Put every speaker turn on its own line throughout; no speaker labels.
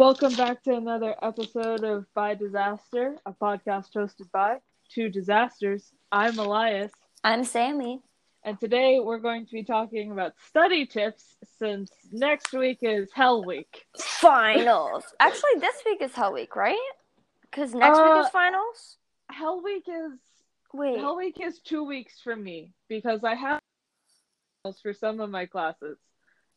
Welcome back to another episode of By Disaster, a podcast hosted by two disasters. I'm Elias,
I'm Sammy.
and today we're going to be talking about study tips since next week is Hell Week.
Finals. Actually, this week is Hell Week, right? Because next
Uh,
week is finals.
Hell Week is
Wait.
Hell Week is two weeks for me because I have finals for some of my classes,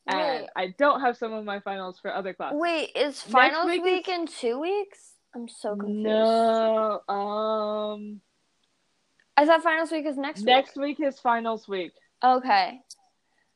and. I don't have some of my finals for other classes.
Wait, is finals
week
week,
is-
in two weeks? I'm so confused.
No, um,
I thought finals week is next, week?
next week is finals week,
week. Okay.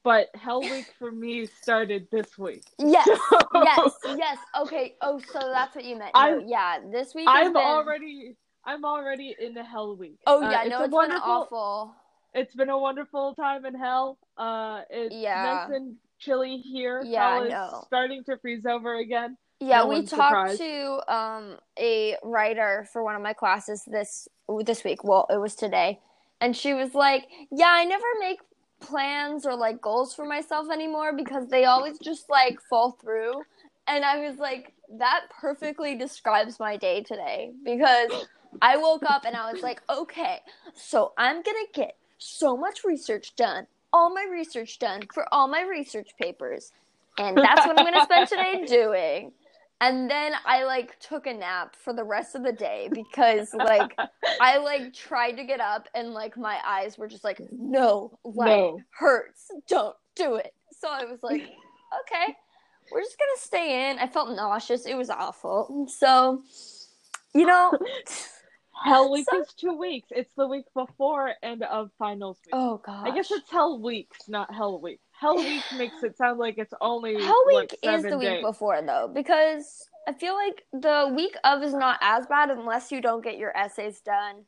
but Hell Week for me started this week.
Yes. yes. Yes. Okay. Oh, so that's what you meant. No, yeah. This week.
I'm
been...
already I'm already in the hell week.
Oh
Uh,
yeah.
it's
no, been awful.
It's been a wonderful time in hell. Uh, it's
Yeah.
nice and chilly here.
Yeah,
Hell
I know.
starting to freeze over again.
Yeah,
No
we talked
surprised.
to um a writer for one of my classes this this week. Well, it was today, and she was like, "Yeah, I never make plans or like goals for myself anymore because they always just like fall through." And I was like, "That perfectly describes my day today because I woke up and I was like, okay, so I'm gonna get so much research done, all my research done for all my research papers, and that's what I'm gonna spend today doing." And then I like took a nap for the rest of the day because like I like tried to get up and like my eyes were just like no like
No.
hurts don't do it. So I was like okay we're just gonna stay in. I felt nauseous. It was awful. So you know
Hell week
So-
is two weeks. It's the week before and of finals week.
oh god
I guess it's hell weeks, not hell week. Hell week makes it sound like it's only
Hell week is
seven
the week before though because I feel like the week of is not as bad unless you don't get your essays done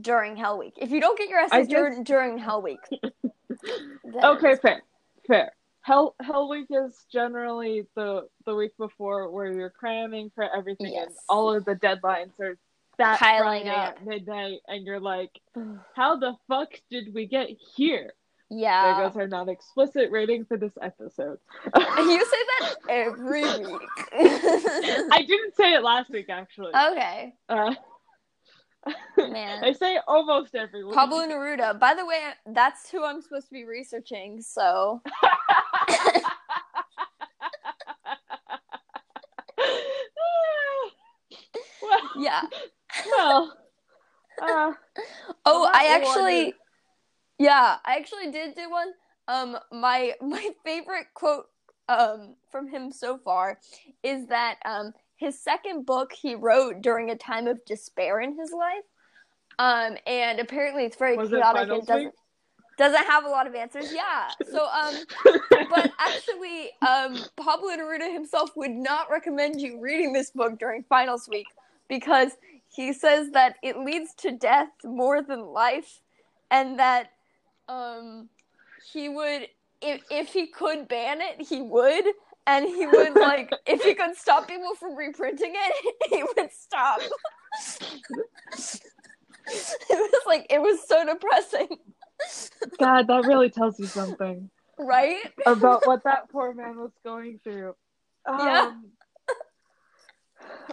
during Hell Week. If you don't get your essays
guess-
during during Hell Week,
Okay, fair, fair. Hell Hell Week is generally the the week before where you're cramming for everything and all of the deadlines are that
Piling up.
at midnight, and you're like, how the fuck did we get here?
yeah.
There goes our non explicit rating for this episode.
you say that every week.
I didn't say it last week, actually.
okay,
Uh,
man.
I say almost every week.
Pablo Neruda. By the way, that's who I'm supposed to be researching. So yeah.
Well, uh,
Oh, I actually,
is-
yeah, I actually did do one. Um, my my favorite quote um from him so far is that um his second book he wrote during a time of despair in his life. Um, and apparently it's very
Was
chaotic.
Finals
It doesn't
Week?
doesn't have a lot of answers. Yeah. So um, but actually, um, Pablo Neruda himself would not recommend you reading this book during finals week because he says that it leads to death more than life, and that um, he would, if if he could ban it, he would, and he would like if he could stop people from reprinting it, he would stop. it was like it was so depressing,
God, that really tells you something
right?
about what that poor man was going through.
Yeah.
Um,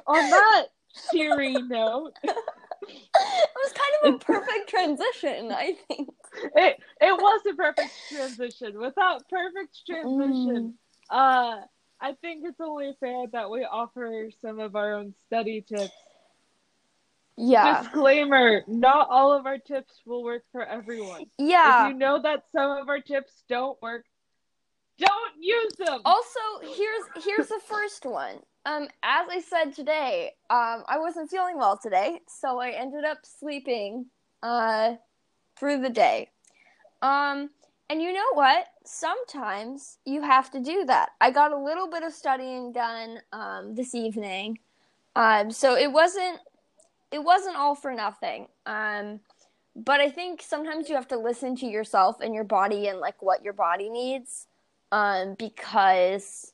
on that cheery note,
it was kind of a perfect transition, I think.
it it was a perfect transition. Without perfect transition, uh, I think it's only fair that we offer some of our own study tips.
Yeah.
Disclaimer: Not all of our tips will work for everyone.
Yeah.
If you know that some of our tips don't work, don't use them.
Also, here's here's the first one. Um, as I said today, um, I wasn't feeling well today, so I ended up sleeping uh through the day. Um, and you know what? Sometimes you have to do that. I got a little bit of studying done um this evening. Um, so it wasn't it wasn't all for nothing. Um, but I think sometimes you have to listen to yourself and your body and like what your body needs. Um, because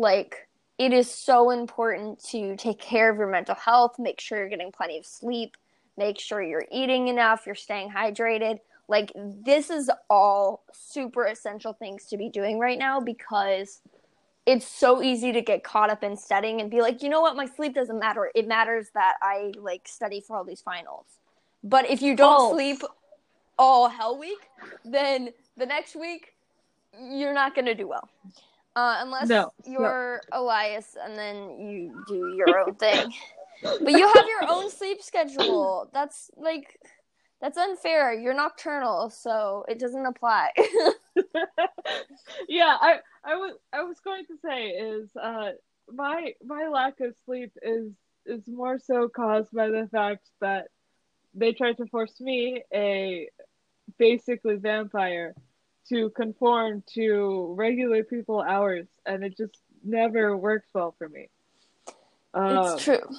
like it is so important to take care of your mental health, make sure you're getting plenty of sleep, make sure you're eating enough, you're staying hydrated. Like this is all super essential things to be doing right now because it's so easy to get caught up in studying and be like, you know what, my sleep doesn't matter. It matters that I like study for all these finals. But if you don't
False.
sleep all hell week, then the next week you're not gonna do well. Uh, unless
No,
you're Elias and then you do your own thing. But you have your own sleep schedule. That's like that's unfair. You're nocturnal, so it doesn't apply.
yeah, I I was I was going to say is uh my my lack of sleep is is more so caused by the fact that they tried to force me a basically vampire to conform to regular people hours and it just never works well for me. Um,
it's true.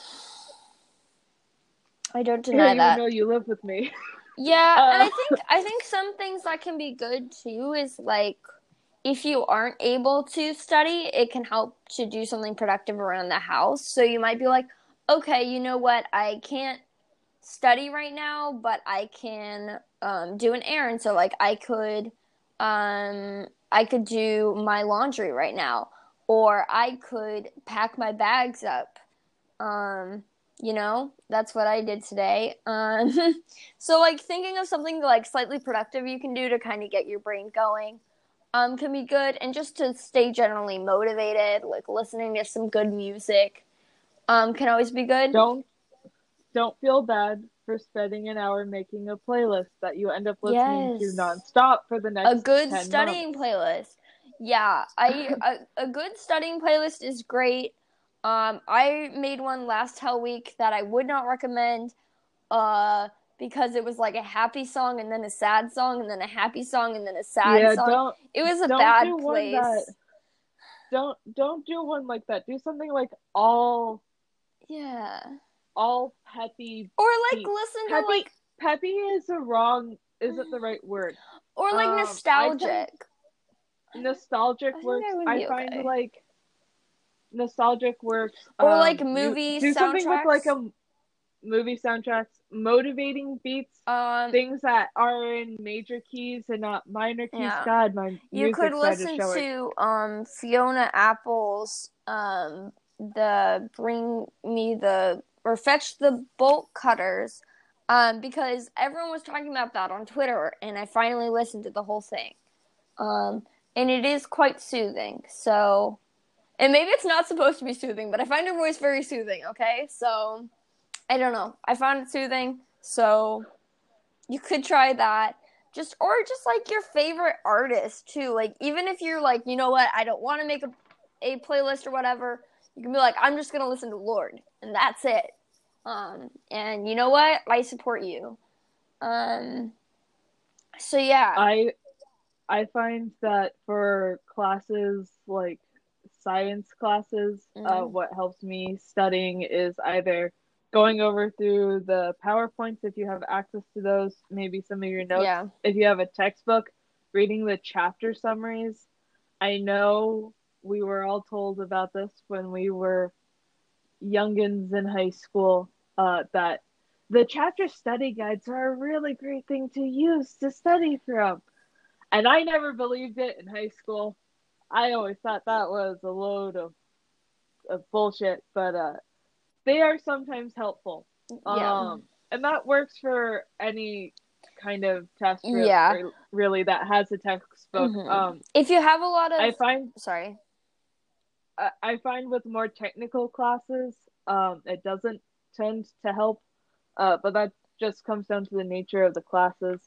I don't
yeah,
deny
even
that.
though you live with me.
Yeah, and I
Uh,
think I think some things that can be good too is like if you aren't able to study, it can help to do something productive around the house. So you might be like, okay, you know what? I can't study right now, but I can um, do an errand. So like I could um, I could do my laundry right now, or I could pack my bags up. Um, you know, that's what I did today. Um, so like thinking of something like slightly productive you can do to kind of get your brain going um, can be good, and just to stay generally motivated, like listening to some good music um, can always be good.
don't don't feel bad for spending an hour making a playlist that you end up listening
Yes.
to nonstop for the next
a good
10
studying
months.
playlist. Yeah, I a, a good studying playlist is great. Um, I made one last Hell Week that I would not recommend, uh, because it was like a happy song and then a sad song and then a happy song and then a sad
yeah,
song.
don't
it was a bad
do
place.
that- don't don't do one like that. Do something like all
Yeah,
all peppy.
or like listen to
Peppy
like
peppy is the wrong isn't the right word.
or like
um,
nostalgic.
Nostalgic
I
works. I find
okay.
like nostalgic works.
Or,
um,
like,
do-
movie
do something with like a movie soundtracks, motivating beats.
Um,
things that are in major keys and not minor keys.
Yeah.
God, my
you could listen
showing.
to um Fiona Apple's um the bring me the or fetch the bolt cutters um because everyone was talking about that on Twitter and I finally listened to the whole thing. Um and it is quite soothing. So and maybe it's not supposed to be soothing, but I find her voice very soothing, okay? So I don't know. I found it soothing. So you could try that just or just like your favorite artist too like even if you're like you know what i don't want to make a, a playlist or whatever you can be like i'm just gonna listen to Lorde and that's it um and you know what i support you um so yeah
I I find that for classes like science classes, uh,
Mhm.
what helps me studying is either going over through the PowerPoints if you have access to those, maybe some of your notes.
yeah
If you have a textbook, reading the chapter summaries. I know we were all told about this when we were youngins in high school uh, that the chapter study guides are a really great thing to use to study from. And I never believed it in high school. I always thought that was a load of, of bullshit, but uh, they are sometimes helpful.
yeah
Um, and that works for any kind of test, re-
Yeah.
re- really, that has a textbook.
Mhm.
Um,
if you have a lot of
I find
sorry
I- I find with more technical classes, um, it doesn't tend to help, uh, but that just comes down to the nature of the classes.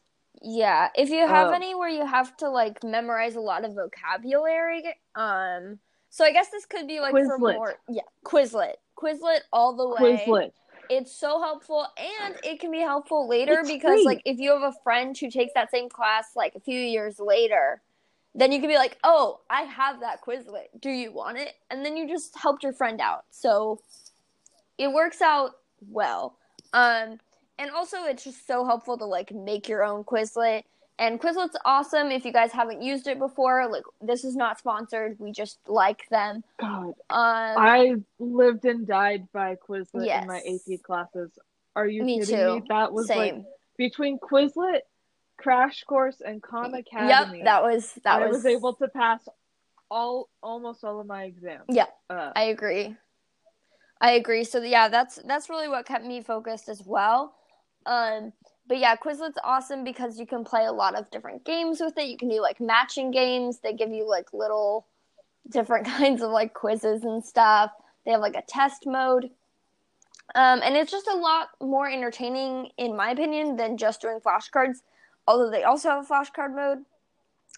Yeah, if you have
Um,
any where you have to like memorize a lot of vocabulary, um, so I guess this could be like for more, yeah, Quizlet, Quizlet all the way.
Quizlet.
It's so helpful, and it can be helpful later
It's
because like if you have a friend who takes that same class like a few years later, then you can be like, oh, I have that Quizlet. Do you want it? And then you just helped your friend out. So it works out well. Um, and also it's just so helpful to like make your own Quizlet. And Quizlet's awesome if you guys haven't used it before. Like this is not sponsored. We just like them.
God,
Um,
I lived and died by Quizlet in my AP classes. Are you
Me
kidding
too.
me? That was
same.
like between Quizlet, Crash Course, and Khan Academy.
Yep, that was that
I
was,
was able to pass all almost all of my exams.
Yeah.
Uh,
I agree. I agree. So yeah, that's that's really what kept me focused as well. Um, but yeah, Quizlet's awesome because you can play a lot of different games with it. You can do like matching games. They give you like little different kinds of like quizzes and stuff. They have like a test mode. Um, and it's just a lot more entertaining, in my opinion, than just doing flashcards. Although they also have a flashcard mode.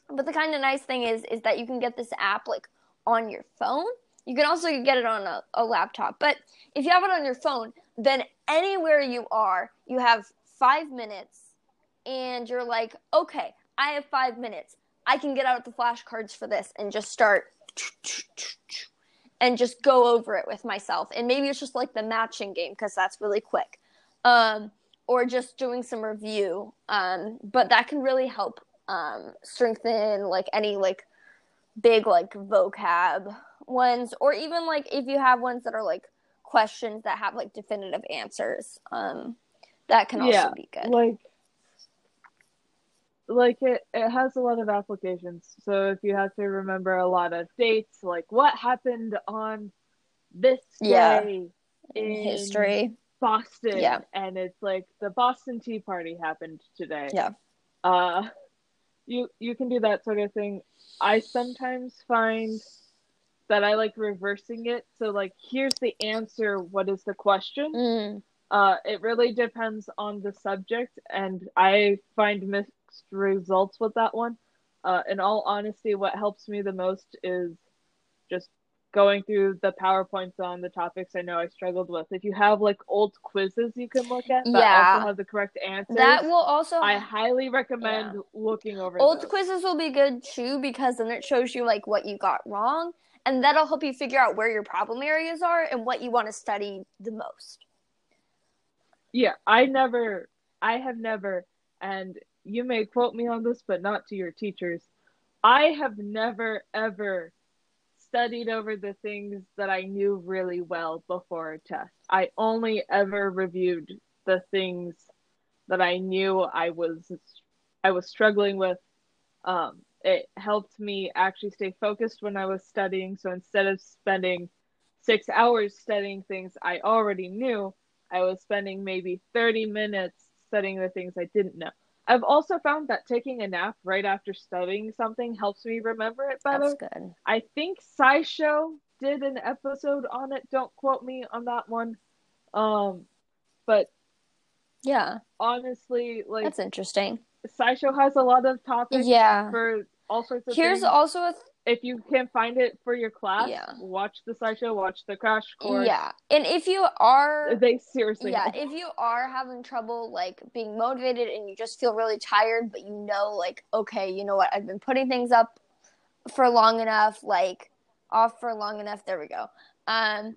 But the kind of nice thing is, is that you can get this app like on your phone. You can also get it on a, a laptop. But if you have it on your phone, then anywhere you are, you have five minutes, and you're like, okay, I have five minutes. I can get out the flashcards for this and just start and just go over it with myself. And maybe it's just like the matching game because that's really quick. Um, or just doing some review. Um, but that can really help um, strengthen like any like big like vocab ones, or even like if you have ones that are like questions that have like definitive answers. Um, that can also
yeah,
be good.
like like it, it has a lot of applications. So if you have to remember a lot of dates, like what happened on this
Yeah.
day in
History.
Boston,
Yeah.
and it's like the Boston Tea Party happened today.
Yeah.
Uh, you you can do that sort of thing. I sometimes find that I like reversing it. So like, here's the answer. What is the question?
Mm,
Uh, it really depends on the subject, and I find mixed results with that one. Uh, in all honesty, what helps me the most is just going through the PowerPoints on the topics I know I struggled with. If you have like old quizzes you can look at that
Yeah.
also have the correct answers,
that will also
I highly recommend
Yeah.
looking over
old
those.
quizzes will be good too because then it shows you like what you got wrong and that'll help you figure out where your problem areas are and what you want to study the most.
Yeah, I never, I have never, and you may quote me on this, but not to your teachers. I have never, ever studied over the things that I knew really well before a test. I only ever reviewed the things that I knew I was, I was struggling with. Um, it helped me actually stay focused when I was studying. So instead of spending six hours studying things I already knew, I was spending maybe 30 minutes studying the things I didn't know. I've also found that taking a nap right after studying something helps me remember it better.
That's good.
I think SciShow did an episode on it. Don't quote me on that one. Um, but
Yeah,
honestly, like
that's interesting.
SciShow has a lot of topics
Yeah.
for all sorts of
Here's
things.
also a th-
if you can't find it for your class,
Yeah.
watch the SciShow, watch the crash course.
yeah, and if you are
They seriously
yeah if you are having trouble like being motivated and you just feel really tired but you know like okay you know what i've been putting things up for long enough like off for long enough there we go um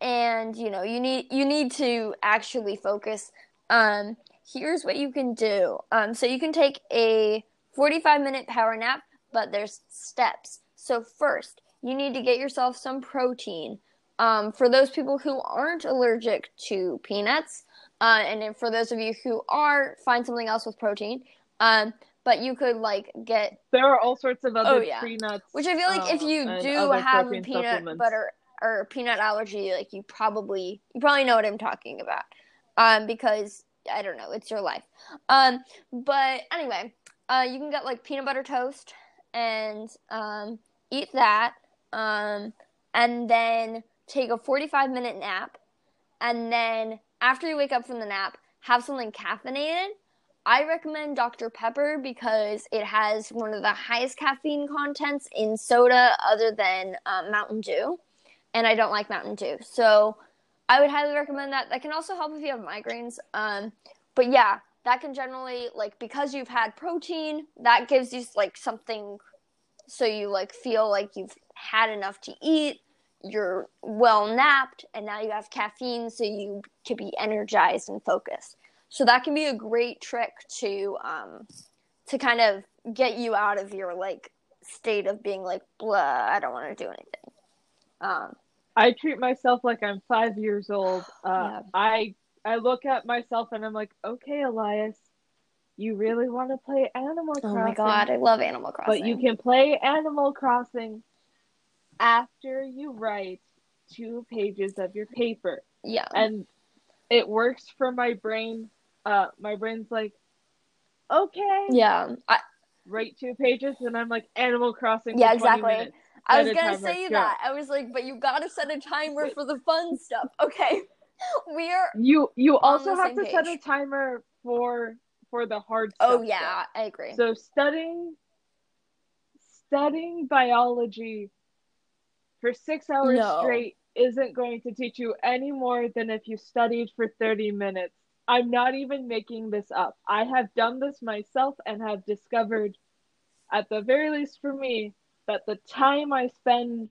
and you know you need you need to actually focus um here's what you can do um so you can take a 45 minute power nap but there's steps so first you need to get yourself some protein um, for those people who aren't allergic to peanuts, uh, and for those of you who are, find something else with protein. Um, but you could like get,
There are all sorts of other
Oh, yeah.
tree nuts.
which I feel like if
um,
you do have a peanut butter or peanut allergy, like you probably you probably know what I'm talking about, um, because I don't know, it's your life. Um, but anyway, uh, you can get like peanut butter toast and um, eat that, um, and then take a 45 minute nap, and then after you wake up from the nap, have something caffeinated. I recommend Dr. Pepper because it has one of the highest caffeine contents in soda other than um, Mountain Dew. And I don't like Mountain Dew. So I would highly recommend that. That can also help if you have migraines. Um, but yeah, that can generally, like, because you've had protein, that gives you, like, something so you, like, feel like you've had enough to eat. You're well napped, and now you have caffeine, so you can be energized and focused. So that can be a great trick to um, to kind of get you out of your like state of being like blah. I don't want to do anything. Um,
I treat myself like I'm five years old. Uh,
Yeah.
I I look at myself and I'm like, okay, Elias, you really want to play Animal Crossing?
Oh my god, I love Animal Crossing.
But you can play Animal Crossing after you write two pages of your paper.
Yeah.
And it works for my brain. Uh my brain's like, okay.
Yeah. I,
Write two pages and I'm like Animal Crossing
Yeah,
20
exactly. I was gonna say that. I was like, but you gotta set a timer for the fun stuff. Okay. We are
You you also have to set a timer for for the hard oh, stuff.
Oh yeah, I agree.
So studying studying biology for six hours
No.
straight isn't going to teach you any more than if you studied for 30 minutes. I'm not even making this up. I have done this myself and have discovered, at the very least for me, that the time I spend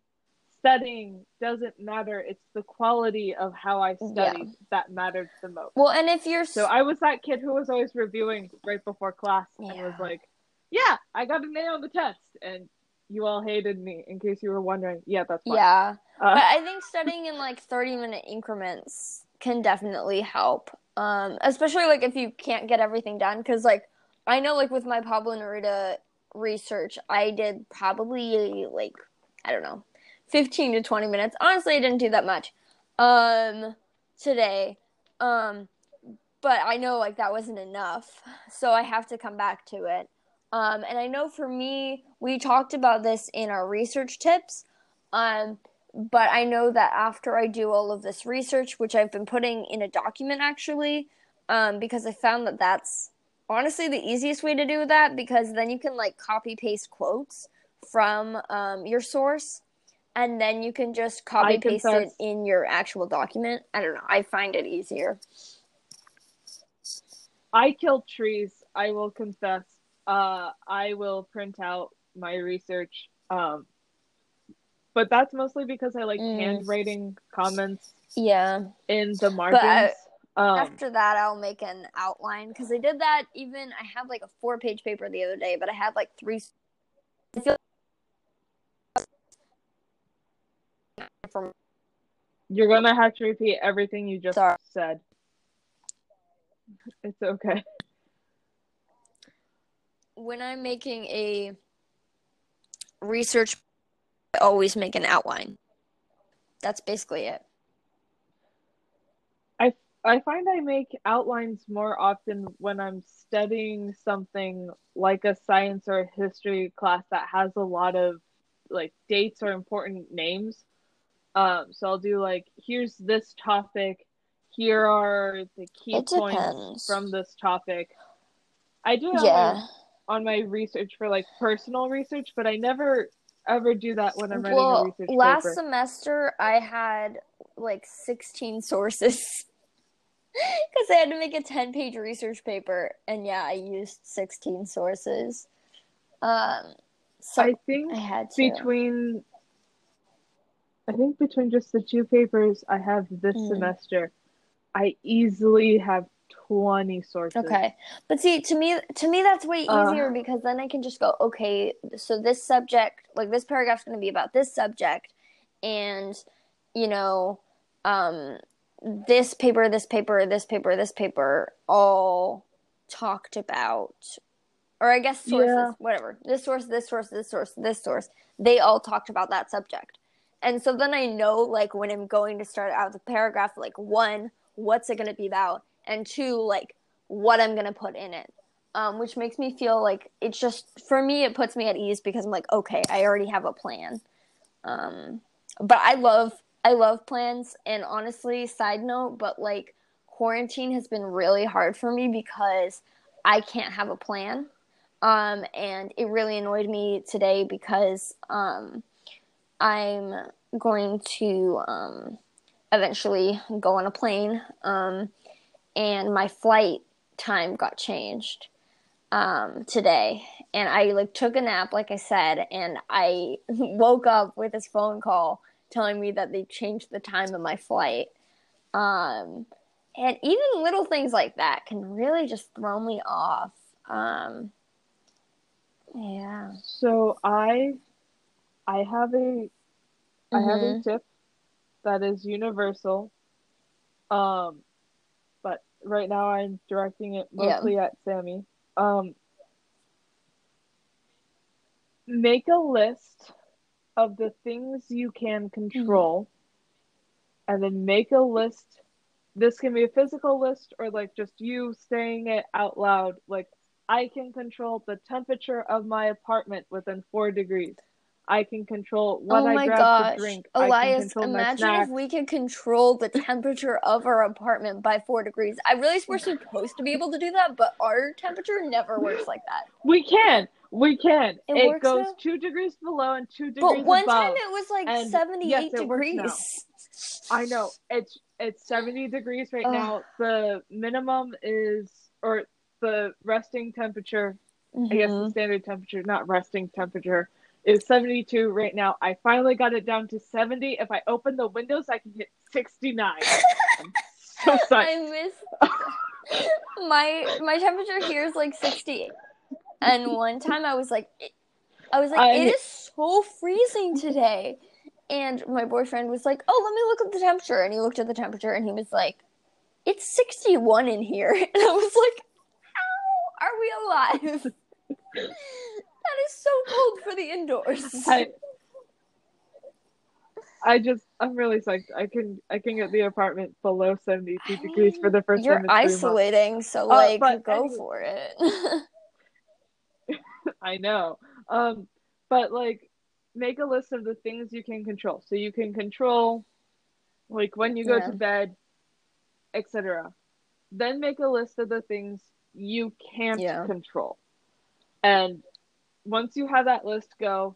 studying doesn't matter. It's the quality of how I studied that mattered the most.
Well, and if you're
So I was that kid who was always reviewing right before class and was like, "Yeah, I got an A on the test," and you all hated me. In case you were wondering, yeah, that's fine.
yeah,
Uh,
but I think studying in like 30 minute increments can definitely help. Um, especially like if you can't get everything done cuz like I know like with my Pablo Neruda research, I did probably like I don't know, 15 to 20 minutes. Honestly, I didn't do that much um today. Um but I know like that wasn't enough. So I have to come back to it. Um and I know for me, we talked about this in our research tips. Um but I know that after I do all of this research, which I've been putting in a document actually, um, because I found that that's honestly the easiest way to do that because then you can like copy paste quotes from um, your source and then you can just copy paste it in your actual document. I don't know. I find it easier.
I kill trees. I will confess. Uh, I will print out my research. Um, but that's mostly because I like
Mm.
handwriting comments
Yeah.
in the margins.
I-
um,
After that, I'll make an outline because I did that. Even I have like a four-page paper the other day, but I had like three. I feel from
you're gonna have to repeat everything you just
Sorry.
said. It's okay.
when I'm making a research, I always make an outline. That's basically it.
I I find I make outlines more often when I'm studying something like a science or a history class that has a lot of like dates or important names. Um, so I'll do like, here's this topic, here are the key points from this topic. I do it on,
Yeah.
my, on my research for like personal research, but I never ever do that when I'm writing a
Well,
research
last
paper.
semester I had like 16 sources because I had to make a 10 page research paper, and yeah, I used 16 sources. Um, so
I think
I had to.
between I think between just the two papers I have this
Mm.
semester, I easily have twenty sources.
Okay. But see, to me, to me, that's way
Uh.
easier because then I can just go, okay, so this subject, like this paragraph's going to be about this subject, and you know, um, this paper, this paper, this paper, this paper, all talked about, or I guess sources,
Yeah.
whatever. This source, this source, this source, this source. They all talked about that subject, and so then I know, like, when I'm going to start out the paragraph, like one, what's it going to be about, and two, like what I'm gonna put in it. Um, which makes me feel like it's just for me it puts me at ease because I'm like, okay, I already have a plan. Um, but I love I love plans and honestly, side note, but like quarantine has been really hard for me because I can't have a plan. Um, and it really annoyed me today because um, I'm going to um, eventually go on a plane. Um, and my flight time got changed um, today. And I like took a nap, like I said, and I woke up with this phone call telling me that they changed the time of my flight. Um, and even little things like that can really just throw me off. Um, yeah.
So I I have a I have a
Mhm.
tip that is universal. Um but right now I'm directing it
Yeah.
mostly at Sammy. Um, make a list of the things you can control, and then make a list. This can be a physical list or like just you saying it out loud. Like, I can control the temperature of my apartment within four degrees. I can control what
oh
I
my
grab
gosh.
to drink.
Elias, imagine if we could control the temperature of our apartment by four degrees. I realize we're supposed to be able to do that, but our temperature never works like that.
We can. We can.
It
It, goes
now?
two degrees below and two degrees
But one
above.
time it was like
And
78
yes, it works now.
degrees.
I know it's it's seventy degrees right
Ugh.
now. The minimum is or the resting temperature. I guess the
Mhm.
standard temperature, not resting temperature, is seventy two right now. I finally got it down to seventy. If I open the windows, I can hit sixty nine. I'm so sorry.
I miss my my temperature here is like 68. And one time I was like I was like
I-
it is so freezing today. And my boyfriend was like, "Oh, let me look at the temperature." And he looked at the temperature and he was like, "It's 61 in here." And I was like, "How are we alive?" is so cold for the indoors.
I, I just I'm really psyched. I can I can get the apartment below seventy two
I
degrees for the first
You're
time months.
isolating, so like
but
go
anyway-
for it.
I know. Um, but like, make a list of the things you can control. So you can control, like, when you go
Yeah.
to bed, etc. Then make a list of the things you can't
Yeah.
control. And once you have that list, go,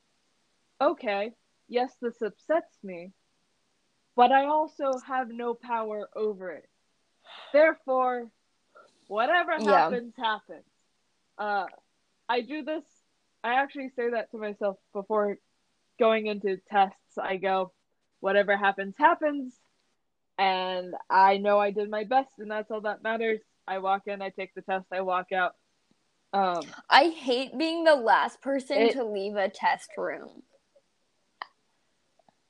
okay, yes, this upsets me, but I also have no power over it. Therefore, whatever
Yeah.
happens, happens. Uh, I do this. I actually say that to myself before going into tests. I go, whatever happens, happens. And I know I did my best, and that's all that matters. I walk in, I take the test, I walk out. Um,
I hate being the last person
It-
to leave a test room.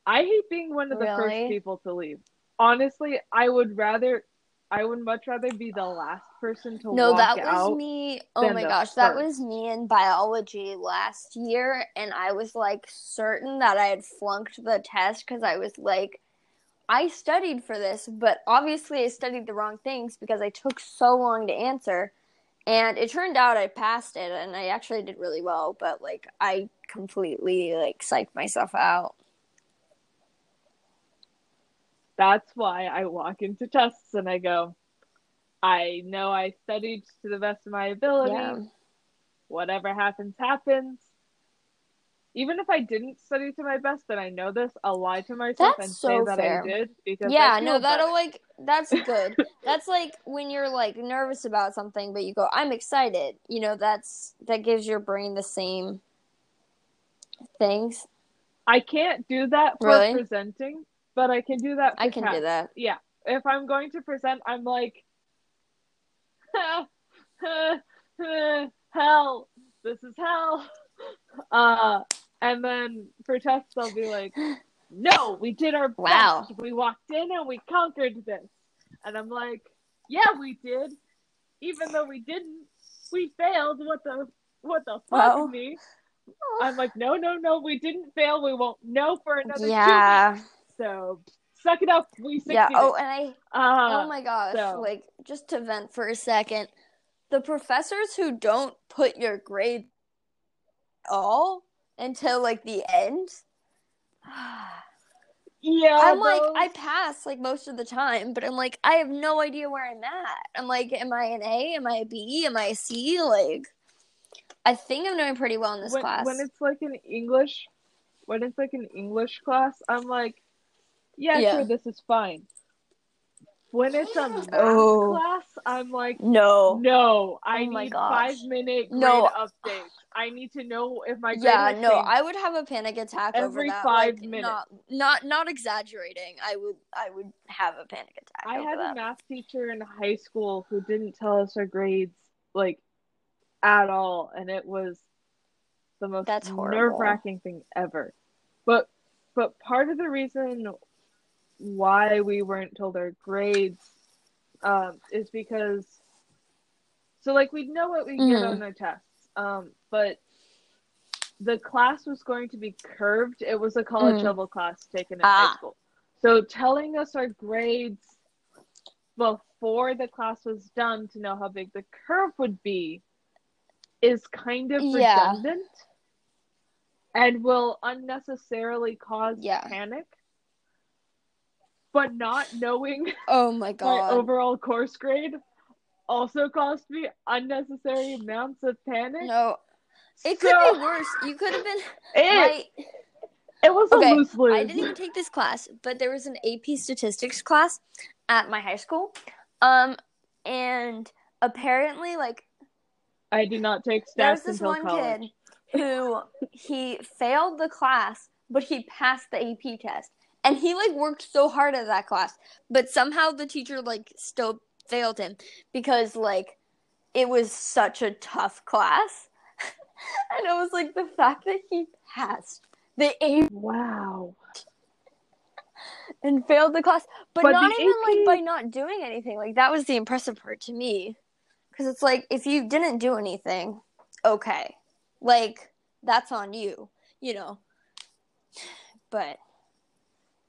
I hate being one of the
Really?
first people to leave. Honestly, I would rather, I would much rather be the last person to
leave.
No,
that was me. Oh my gosh, that was me in biology last year, and I was like certain that I had flunked the test because I was like, I studied for this, but obviously I studied the wrong things because I took so long to answer. And it turned out I passed it, and I actually did really well, but like I completely like psyched myself out.
That's why I walk into tests and I go, I know I studied to the best of my ability.
Yeah.
Whatever happens, happens. Even if I didn't study to my best, then I know this. I'll lie to myself
That's
and
so
say that
fair.
I did because
yeah no that'll
better.
like that's good that's like when you're like nervous about something but you go i'm excited you know that's that gives your brain the same things
I can't do that for
Really?
presenting, but I can do that. For
i can do that
Yeah, if I'm going to present, I'm like, hell, this is hell. Uh, and then for tests, I'll be like, no, we did our
Wow.
best. We walked in and we conquered this. And I'm like, yeah, we did. Even though we didn't, we failed. What the, what the fuck, me? I'm like, no, no, no, we didn't fail. We won't know for another two weeks. So suck it up. We succeeded.
yeah oh and i
Uh,
oh my gosh
so-
like just to vent for a second the professors who don't put your grade at all until like the end
yeah.
I'm like, I pass like most of the time, but I'm like, I have no idea where I'm at. I'm like, am I an A? Am I a B? Am I a C? Like, I think I'm doing pretty well in this
when,
class.
when it's like an English, when it's like an English class, I'm like, yeah,
Yeah.
sure, this is fine. When it's a math
Oh.
class, I'm like,
no.
no, I
Oh
need five minute grade
No.
updates. I need to know if my
Yeah, no. I would have a panic attack over
Every
that.
five
like,
minutes.
Not, not, not exaggerating. I would, I would have a panic attack.
I
over
had
that.
a math teacher in high school who didn't tell us our grades like at all, and it was the most
That's
nerve wracking thing ever. But but part of the reason why we weren't told our grades um, is because So like we'd know what we get
Mhm.
on our tests. Um, but the class was going to be curved. It was a college
Mm.
level class taken in
Ah.
high school. So telling us our grades before the class was done to know how big the curve would be is kind of
Yeah.
redundant and will unnecessarily cause
Yeah.
panic. But not knowing
Oh my god my
overall course grade also cost me unnecessary amounts of panic.
no. It could be worse. You could have been
It,
right.
it was
Okay,
a loose lose.
I didn't even take this class, but there was an AP statistics class at my high school. Um and apparently like
I did not take stats.
there was this one
college.
kid who he failed the class, but he passed the AP test. And he like worked so hard at that class, but somehow the teacher like still failed him because like it was such a tough class. and it was like the fact that he passed the AP
Wow.
and failed the class, but,
But
not even like by not doing anything. Like that was the impressive part to me, because it's like if you didn't do anything, okay, like that's on you, you know. But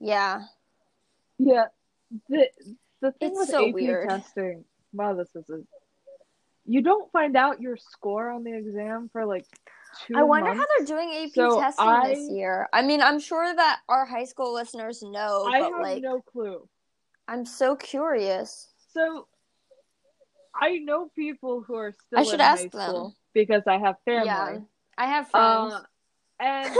yeah,
Yeah. The the thing
It's
with
so
AP
weird.
testing, wow, this is a you don't find out your score on the exam for like two
I wonder
months.
how they're doing AP
So
testing
I-
this year. I mean, I'm sure that our high school listeners know,
I
but
have
like,
no clue.
I'm so curious.
So I know people who are still
I should
in
ask
high
them.
because I have family.
Yeah, I have friends.
Uh, and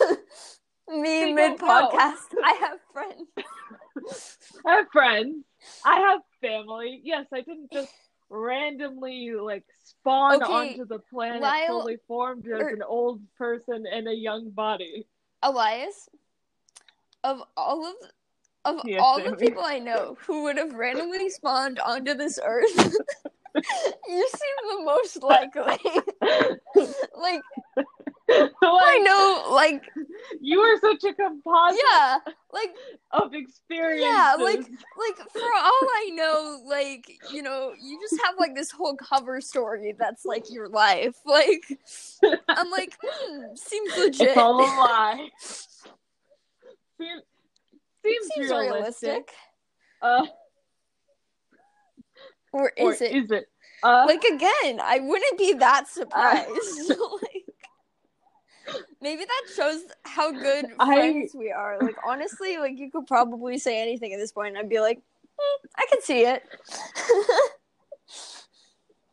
Me mid podcast. I have friends.
I have friends. I have family. Yes, I didn't just randomly like spawn
Okay,
onto the planet fully formed as
er-
an old person in a young body.
Elias, of all of of
Yes,
all the people I know who would have randomly spawned onto this earth, you seem the most likely. like I know, like
you are such a composite
yeah, like
of experiences.
yeah, like like for all I know, like you know, you just have like this whole cover story that's like your life. Like I'm like, hmm, seems legit.
it's all a lie. Seems, seems,
seems
realistic.
realistic.
Uh,
Or
or
is it?
Is it? Uh,
like again, I wouldn't be that surprised. like, maybe that shows how good
I-
friends we are. Like honestly, like you could probably say anything at this point, and I'd be like, "Hmm, I can see it.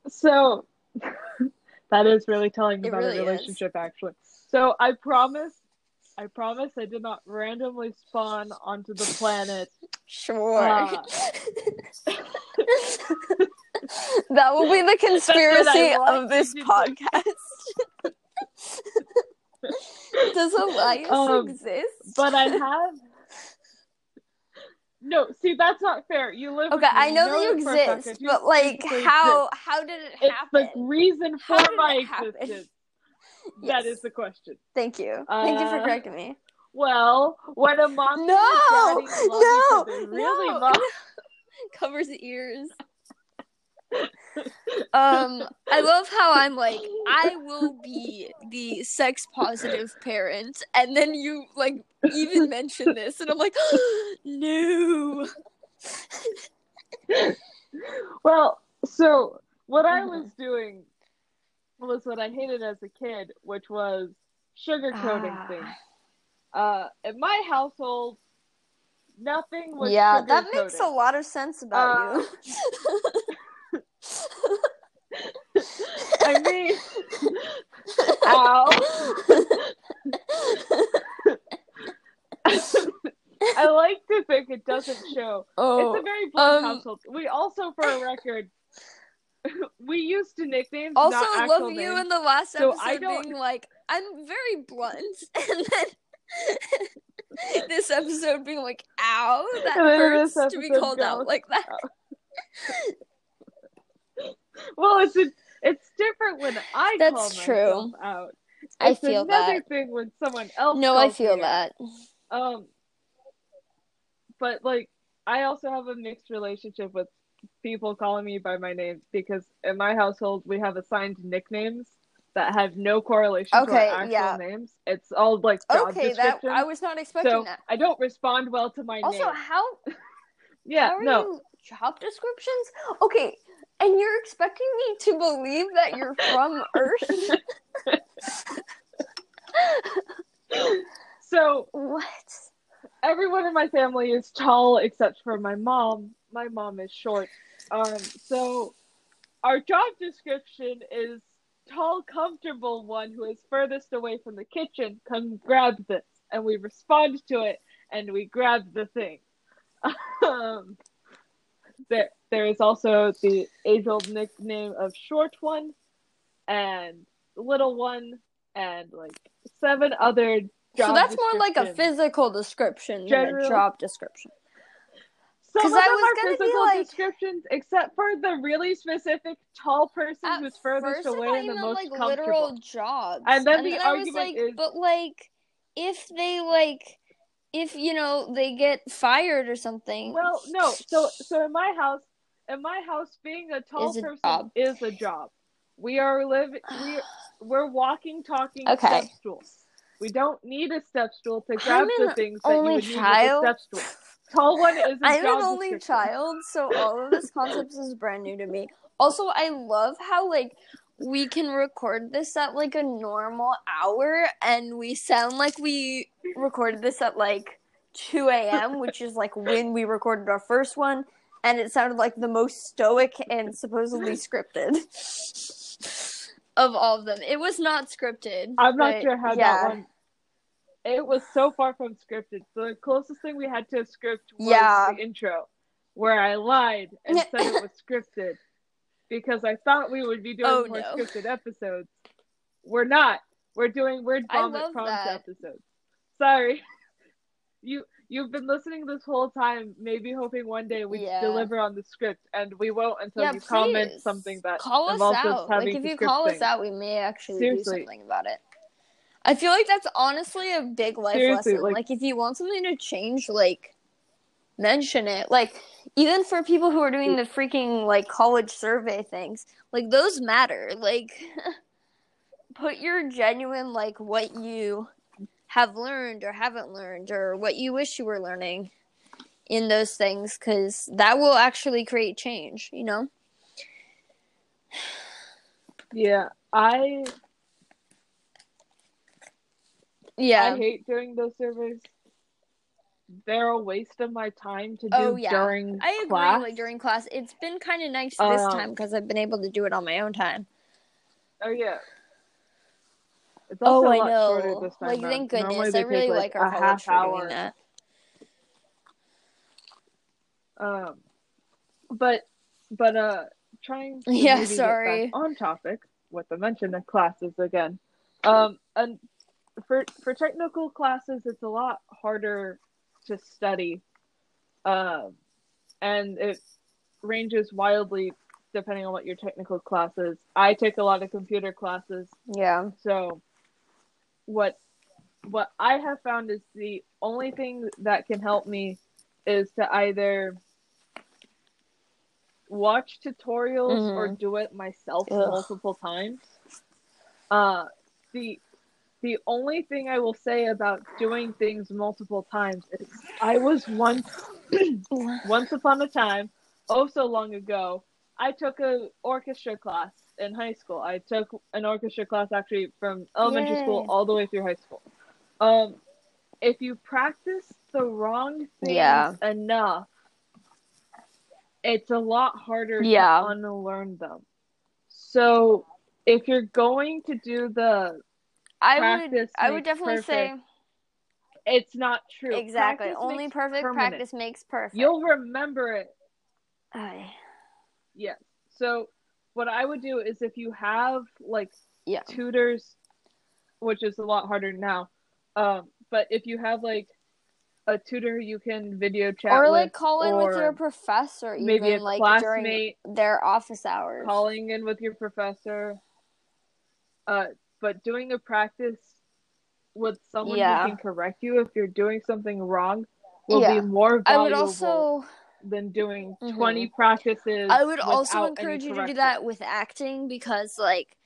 So that is really telling
It
about
really
a
is.
relationship, actually. So I promise, I promise, I did not randomly spawn onto the planet.
sure.
Uh,
that will be the conspiracy of this podcast. Does Elias
Um,
exist?
But I have. No, see, that's not fair. You live.
okay, I know that you
for a fact.
exist, but like, how
exist.
how did it happen?
It's the reason for my existence.
Yes.
That is the question.
Thank you. Thank you for
Uh,
correcting me.
Well, when a mom
No,
and daddy
no,
really
no. Covers the ears. Um, I love how I'm like, I will be the sex positive parent, and then you like even mention this, and I'm like, no.
Well, so what I was doing was what I hated as a kid, which was sugarcoating
Ah.
things. Uh, in my household, nothing was
yeah, that makes a lot of sense about
Uh,
you.
I mean, ow. I like to think it doesn't show.
oh,
it's a very blunt
um,
household. We also, for a record, we used to nicknames.
also
not
love you in the last
So
episode
I don't-
being like, I'm very blunt, and then this episode being like, ow, that hurts to be called out like that.
It's different when I
That's
call
true.
myself out.
I
It's
feel
another
that.
thing when someone else.
No, I feel
out.
that.
Um, but like, I also have a mixed relationship with people calling me by my name because in my household we have assigned nicknames that have no correlation
Okay,
to our actual
yeah.
names. It's all like job
Okay, that. I was not expecting
so
that.
I don't respond well to my
Also,
name.
Also, how
Yeah,
how are
no.
you job descriptions? Okay, and you're expecting me to believe that you're from Earth?
So
what?
everyone in my family is tall except for my mom. My mom is short. Um, so our job description is tall, comfortable one who is furthest away from the kitchen. Come grab this, and we respond to it, and we grab the thing. um, there, there is also the age-old nickname of short one, and little one, and like seven other.
So that's more like a physical description than a job description.
Some of
I
them
was
are physical
like-
descriptions, except for the really specific tall person who's furthest away and the most
like
comfortable.
literal jobs,
And then the
I was
argument
like,
is-
but like, if they like, if you know they get fired or something.
Well, no. So, so in my house, in my house, being a tall
Is
person is a job. We are living. We we're walking, talking
Okay.
step stools. We don't need a step stool to grab the things that you would
child.
need with a step stool. Tall one is a
I'm an only child, so all of this concept is brand new to me. Also, I love how like we can record this at like a normal hour, and we sound like we recorded this at like 2 a.m., which is like when we recorded our first one, and it sounded like the most stoic and supposedly scripted of all of them. It was not scripted.
I'm not sure how
yeah.
that one. It was so far from scripted. The closest thing we had to a script was
Yeah.
the intro, where I lied and said it was scripted because I thought we would be doing
Oh,
more
no.
scripted episodes. We're not. We're doing weird
I
vomit
love
prompt episodes. Sorry, you you've been listening this whole time, maybe hoping one day we
Yeah.
deliver on the script, and we won't until
yeah,
you comment something that
call us
involves us
out. Like if you call us out, we may actually
Seriously.
do something about it. I feel like that's honestly a big life
Seriously,
lesson.
like-
Like, if you want something to change, like mention it. Like even for people who are doing the freaking like college survey things, like those matter. Like put your genuine like what you have learned or haven't learned or what you wish you were learning in those things cuz that will actually create change, you know?
Yeah, I
Yeah.
I hate doing those surveys. They're a waste of my time to do
Oh, yeah.
during
I agree.
class.
Like during class, it's been kind of nice this
Um,
time because I've been able to do it on my own time.
Oh yeah. It's
Oh,
also a
I
lot
know.
shorter this time
Like,
around.
thank goodness. I really
take,
like our
a
college for
hour.
doing that.
Um, but but uh, trying to
Yeah, sorry.
on topic with the mention of classes again. Um, and for for technical classes, it's a lot harder to study. Um, and it ranges wildly depending on what your technical class is. I take a lot of computer classes,
Yeah.
so what what I have found is the only thing that can help me is to either watch tutorials or
Mhm.
do it myself
Ugh.
multiple times. Uh the the only thing I will say about doing things multiple times is I was once once upon a time, oh so long ago, I took a orchestra class in high school. I took an orchestra class actually from elementary school all the way through high school. Um, if you practice the wrong things
Yeah.
enough, it's a lot harder
Yeah.
to unlearn them. So if you're going to do the,
I would. I would definitely say
it's not true.
exactly.
Practice
Only perfect
permanent.
practice makes perfect.
You'll remember it
Ay.
Yes. So what I would do is if you have like
Yeah.
tutors, which is a lot harder now, um, but if you have like a tutor you can video chat
Or
with,
like call in with your professor, even
maybe a
like during
classmate
their office hours.
calling in with your professor, uh, but doing a practice with someone
Yeah.
who can correct you if you're doing something wrong will
Yeah.
be more valuable
I would also
than doing
Mhm.
20 practices.
I would also encourage you to do that with acting because, like,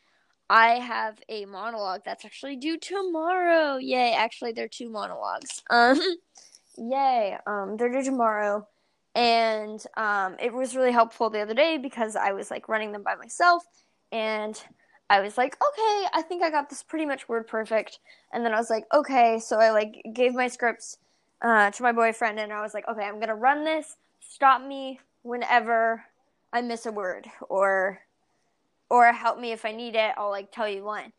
I have a monologue that's actually due tomorrow. Yay! Actually, they're two monologues. Um, yay! Um, they're due tomorrow, and um, it was really helpful the other day because I was like running them by myself, and I was like, okay, I think I got this pretty much word perfect. And then I was like, okay, so I like gave my scripts uh, to my boyfriend, and I was like, okay, I'm gonna run this. Stop me whenever I miss a word, or or help me if I need it. I'll like tell you when.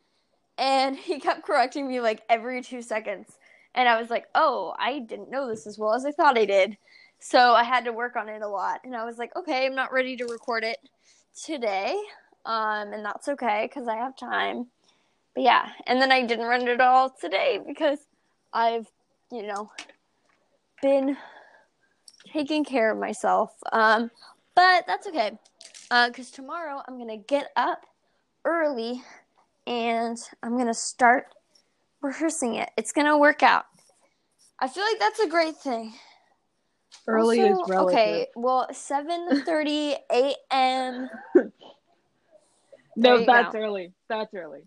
And he kept correcting me like every two seconds, and I was like, oh, I didn't know this as well as I thought I did. So I had to work on it a lot, and I was like, okay, I'm not ready to record it today, um, and that's okay because I have time. But yeah, and then I didn't run it all today because I've, you know, been taking care of myself. Um, but that's okay Uh, because tomorrow I'm gonna get up early and I'm gonna start rehearsing it. It's gonna work out. I feel like that's a great thing.
Early
Also-
is relative.
Okay, well, 7:30 a.m.
No, that's
go.
early. That's early.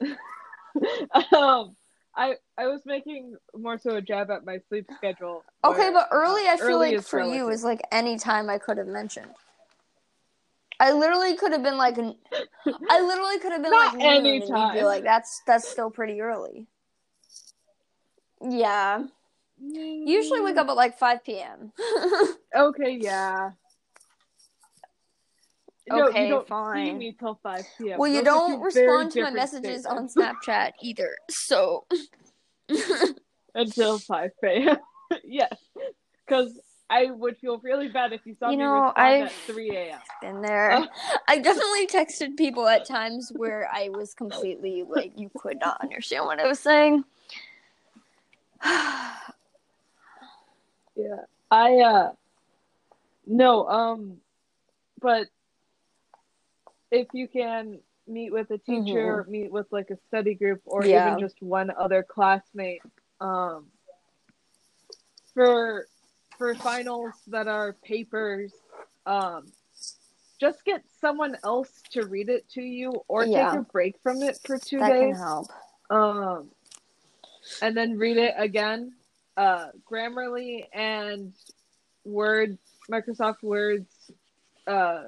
um, I I was making more so a jab at my sleep schedule.
Okay, but early,
uh,
I feel
early
like for you
relative.
is like any time I could have mentioned. I literally could have been like, I literally could have been
Not
like
any
you'd be
time.
like, that's that's still pretty early. Yeah,
Mm,
usually wake up at like five p.m.
Okay, yeah. No,
Okay,
you see
fine.
me till five p.m.
well, you
Those are
don't respond to my messages on. Snapchat either, so
until five p.m. yes, because I would feel really bad if you saw
You
me
know,
respond
I've-
at three a.m.
been there.
Uh.
I definitely texted people at times where I was completely like, you could not understand what I was saying.
Yeah. I uh no, um but if you can meet with a teacher, meet with like a study group or
Mm-hmm. Yeah.
even just one other classmate um for for finals that are papers um just get someone else to read it to you or
Yeah.
take a break from it for 2
that
days
can help.
um and then read it again uh grammarly and word microsoft words uh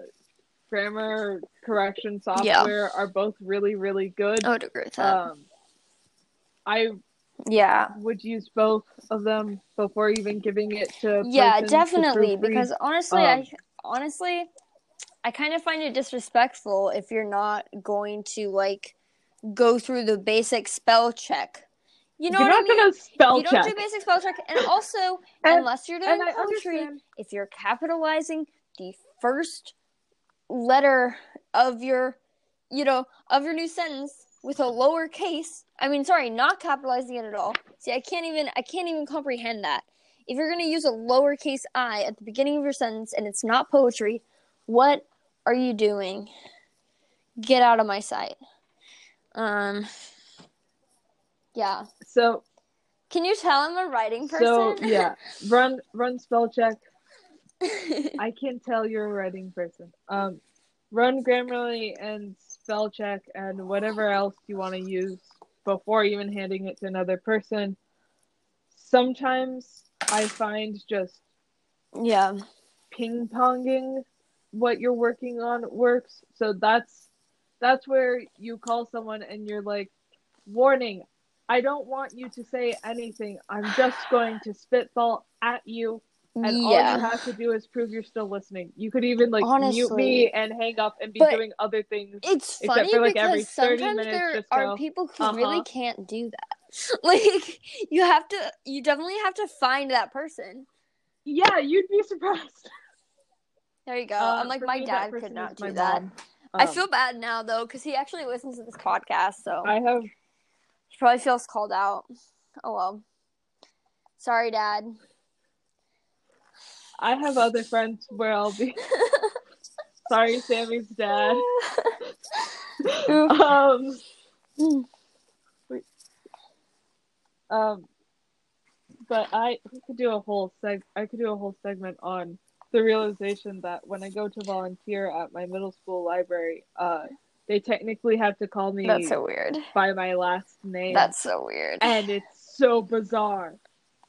grammar correction software are both really really good
I would agree with that.
um i
yeah.
would use both of them before even giving it to
Yeah, definitely. Because honestly,
Um,
I honestly, I kind of find it disrespectful if you're not going to like go through the basic spell check. You know
you're
what I mean?
gonna spell
you don't do basic spell check, and also,
And-
unless you're doing poetry, if you're capitalizing the first letter of your, you know, of your new sentence with a lowercase I mean, sorry, not capitalizing it at all. See, I can't even, I can't even comprehend that. If you're gonna use a lowercase i at the beginning of your sentence and it's not poetry, what are you doing? Get out of my sight. Um. Yeah.
so
Can you tell I'm a writing person?
so yeah run run spell check I can tell you're a writing person. Um, run Grammarly and spell check and whatever else you want to use before even handing it to another person. Sometimes I find just
yeah.
ping ponging what you're working on works. So that's that's where you call someone and you're like, "Warning, I don't want you to say anything. I'm just going to spitball at you and all you have to do is prove you're still listening. You could even like mute me and hang up and be
But-
doing other things.
It's funny
for, like,
because
every 30
sometimes
minutes,
there are
go,
people who
"Uh-huh."
really can't do that. Like you have to you definitely have to find that person.
Yeah, you'd be surprised.
There you go.
Uh,
I'm like my
me,
dad could not do that.
mom.
I
Um,
feel bad now though cuz he actually listens to this podcast, so
I have
he probably feels called out. Oh well. Sorry, dad.
I have other friends where I'll be sorry, Sammy's dad. um, wait. um, but I could do a whole seg. I could do a whole segment on the realization that when I go to volunteer at my middle school library, uh, they technically have to call me
That's so weird.
by my last name.
That's so weird.
and it's so bizarre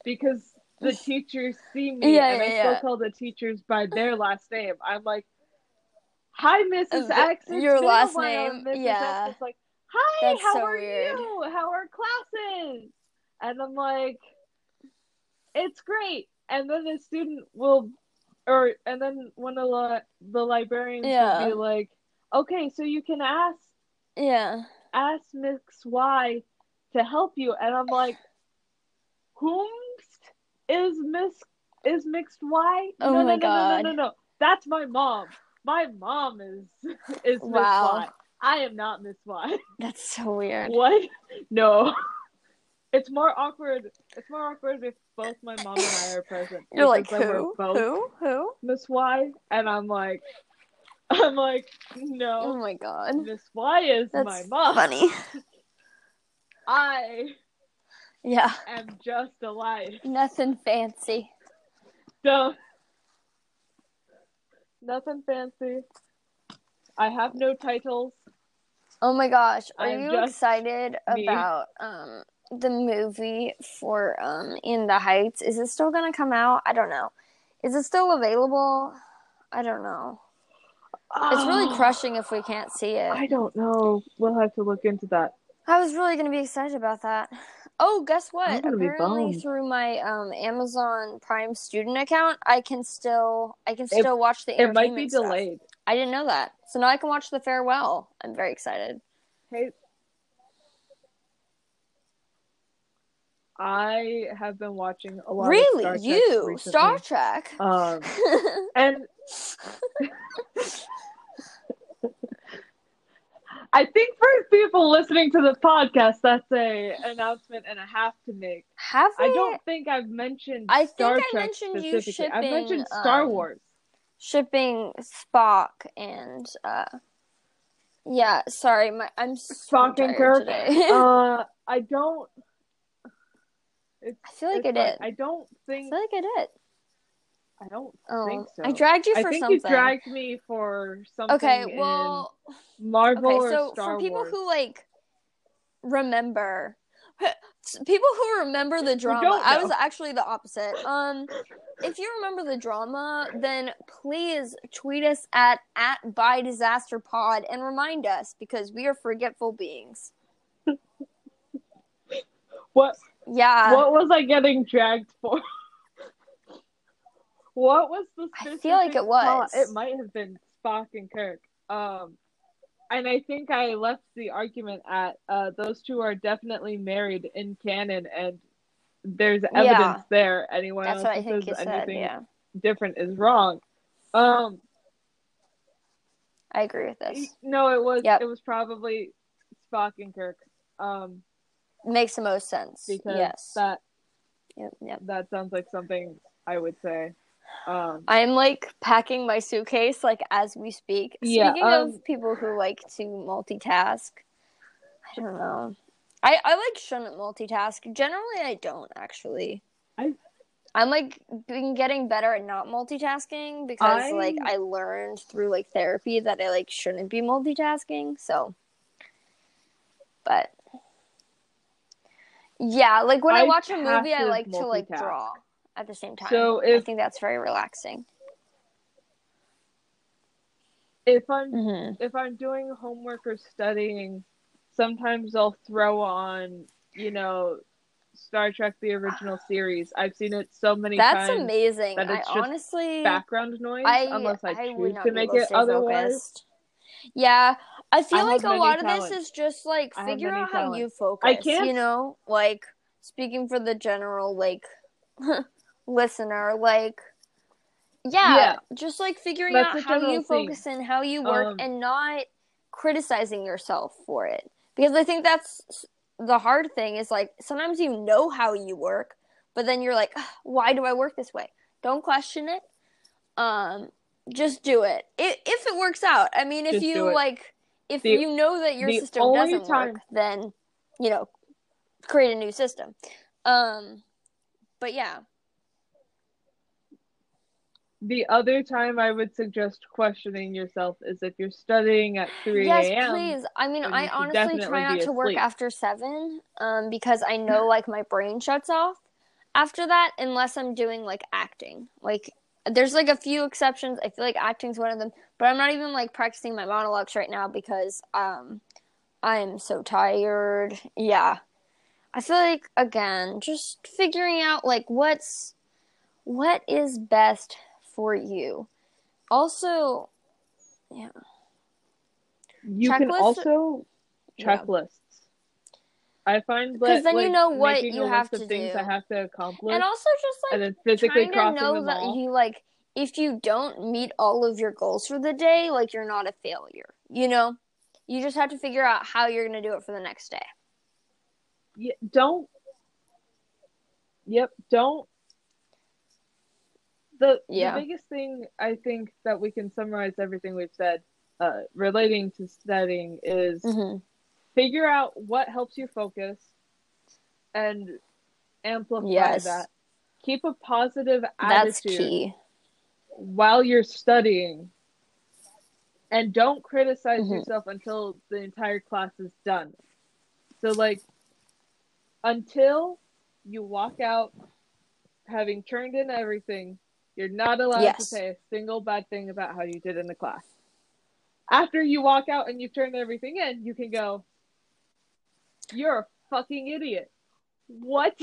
because the teachers see me
Yeah,
and I
yeah,
still
yeah.
call the teachers by their last name. I'm like, "Hi, Mrs.
Uh,
X."
Your last
while."
name,
Mrs.
yeah.
X is like, "Hi,
That's
how
so
are
weird.
you? How are classes?" And I'm like, "It's great." And then the student will, or and then one of the the librarians
Yeah.
will be like, "Okay, so you can ask
yeah.
ask Miss Y to help you, and I'm like, whom is Miss is mixed Y?
Oh
no,
my
no, no,
God.
no, no, no, no. That's my mom. My mom is is Miss
Wow.
I am not Miss Y.
That's so weird.
what? No. It's more awkward. It's more awkward if both my mom and I are present.
You're like who?
both
Who? Who?
Miss Y, and I'm like, I'm like, no.
Oh my god.
Miss Y is
That's
my mom.
funny.
I
Yeah.
I'm just a life.
Nothing fancy.
Don't. Nothing fancy. I have no titles.
Oh my gosh, are
I'm
you excited
me.
about um the movie for um In the Heights? Is it still gonna come out? I don't know. Is it still available? I don't know. It's really
Ah,
crushing if we can't see it.
I don't know. We'll have to look into that.
I was really gonna be excited about that. Oh, guess what? Apparently, through my um Amazon Prime student account, I can still I can
It-
still watch the
It might be
stuff.
delayed.
I didn't know that, so now I can watch the farewell. I'm very excited.
Hey. I have been watching a lot of
Really,
Star
you
recently.
Star Trek?
Um, and I think for people listening to the podcast, that's a announcement and a half to make.
Have
I don't think I've mentioned
I think
Star
I
Trek
mentioned you
specifically. I've mentioned Star
um,
Wars.
shipping Spock and uh yeah, sorry, my I'm so
Spock and Kirk. uh, I don't. It's,
I feel like
it's
I did.
I don't think.
I feel like I did.
I don't
Oh,
think so.
I dragged you for
I
for
think
something.
you dragged me for something.
okay, well,
in Marvel
okay,
or
so
Star
for people
Wars.
who like remember people who remember the drama i was actually the opposite um if you remember the drama then please tweet us at at by disaster pod and remind us because we are forgetful beings
what
yeah
what was I getting dragged for? what was the?
I feel like it
plot?
was.
It might have been Spock and Kirk. Um, and I think I left the argument at uh, those two are definitely married in canon, and there's evidence
Yeah.
there. Anyone
that's
else
what i
who
think you
says anything
yeah
different is wrong. Um,
i agree with this
no, it was
Yep.
it was probably Spock and Kirk. Um,
makes the most sense
because
yes
that
yep, yep.
that sounds like something I would say. Um,
I'm like packing my suitcase like as we speak.
Yeah,
Speaking
um,
of people who like to multitask, I don't know. I I like shouldn't multitask. Generally, I don't actually.
I-
I'm like been getting better at not multitasking because
I-
like I learned through like therapy that I like shouldn't be multitasking. So, but yeah, like when I,
I
watch a movie, I like to like draw at the same time.
So
I think that's very relaxing.
if I'm
Mm-hmm.
if I'm doing homework or studying, sometimes I'll throw on, you know, Star Trek the original series. I've seen it so many
That's
times.
That's amazing.
that
I
it's just
honestly,
Background noise,
I
unless I,
I
choose to make it otherwise.
focused. Yeah, I feel
I
like a lot of this is just like
I
figure out how
talents.
you focus.
I can't-
You know, like speaking for the general like listener, like yeah,
Yeah.
just like figuring
That's
out how you focus and how you work,
Um,
and not criticizing yourself for it. Because I think that's the hard thing is like sometimes you know how you work, but then you're like, why do I work this way? Don't question it. Um, just do it. I if it works out. I mean, if you like, if
The-
you know that your system doesn't
time-
work, then you know, create a new system. Um, but yeah,
The other time I would suggest questioning yourself is if you're studying at 3
Yes,
a.m.
please. I mean, I honestly try not to work after seven, um, because I know like my brain shuts off after that, unless I'm doing like acting. Like, there's like a few exceptions. I feel like acting's one of them, but I'm not even like practicing my monologues right now because um, I'm so tired. Yeah, I feel like again, just figuring out like what's what is best for you. Also, yeah.
You can also
Yeah.
checklists. I find
'Cause
that
then you know what you have to
things
do.
I have to accomplish,
and also just like
and then physically
trying to
crossing
know that
off.
you like if you don't meet all of your goals for the day like you're not a failure you know you just have to figure out how you're going to do it for the next day
Yeah, don't. Yep, don't. The
Yeah.
the biggest thing I think that we can summarize everything we've said, uh, relating to studying is
mm-hmm.
figure out what helps you focus, and amplify
Yes.
that. Keep a positive
that's
attitude
key
while you're studying, and don't criticize
Mhm.
yourself until the entire class is done. So like until you walk out having turned in everything, you're not allowed to say a single bad thing about how you did in the class. After you walk out and you've turned everything in, you can go, You're a fucking idiot. What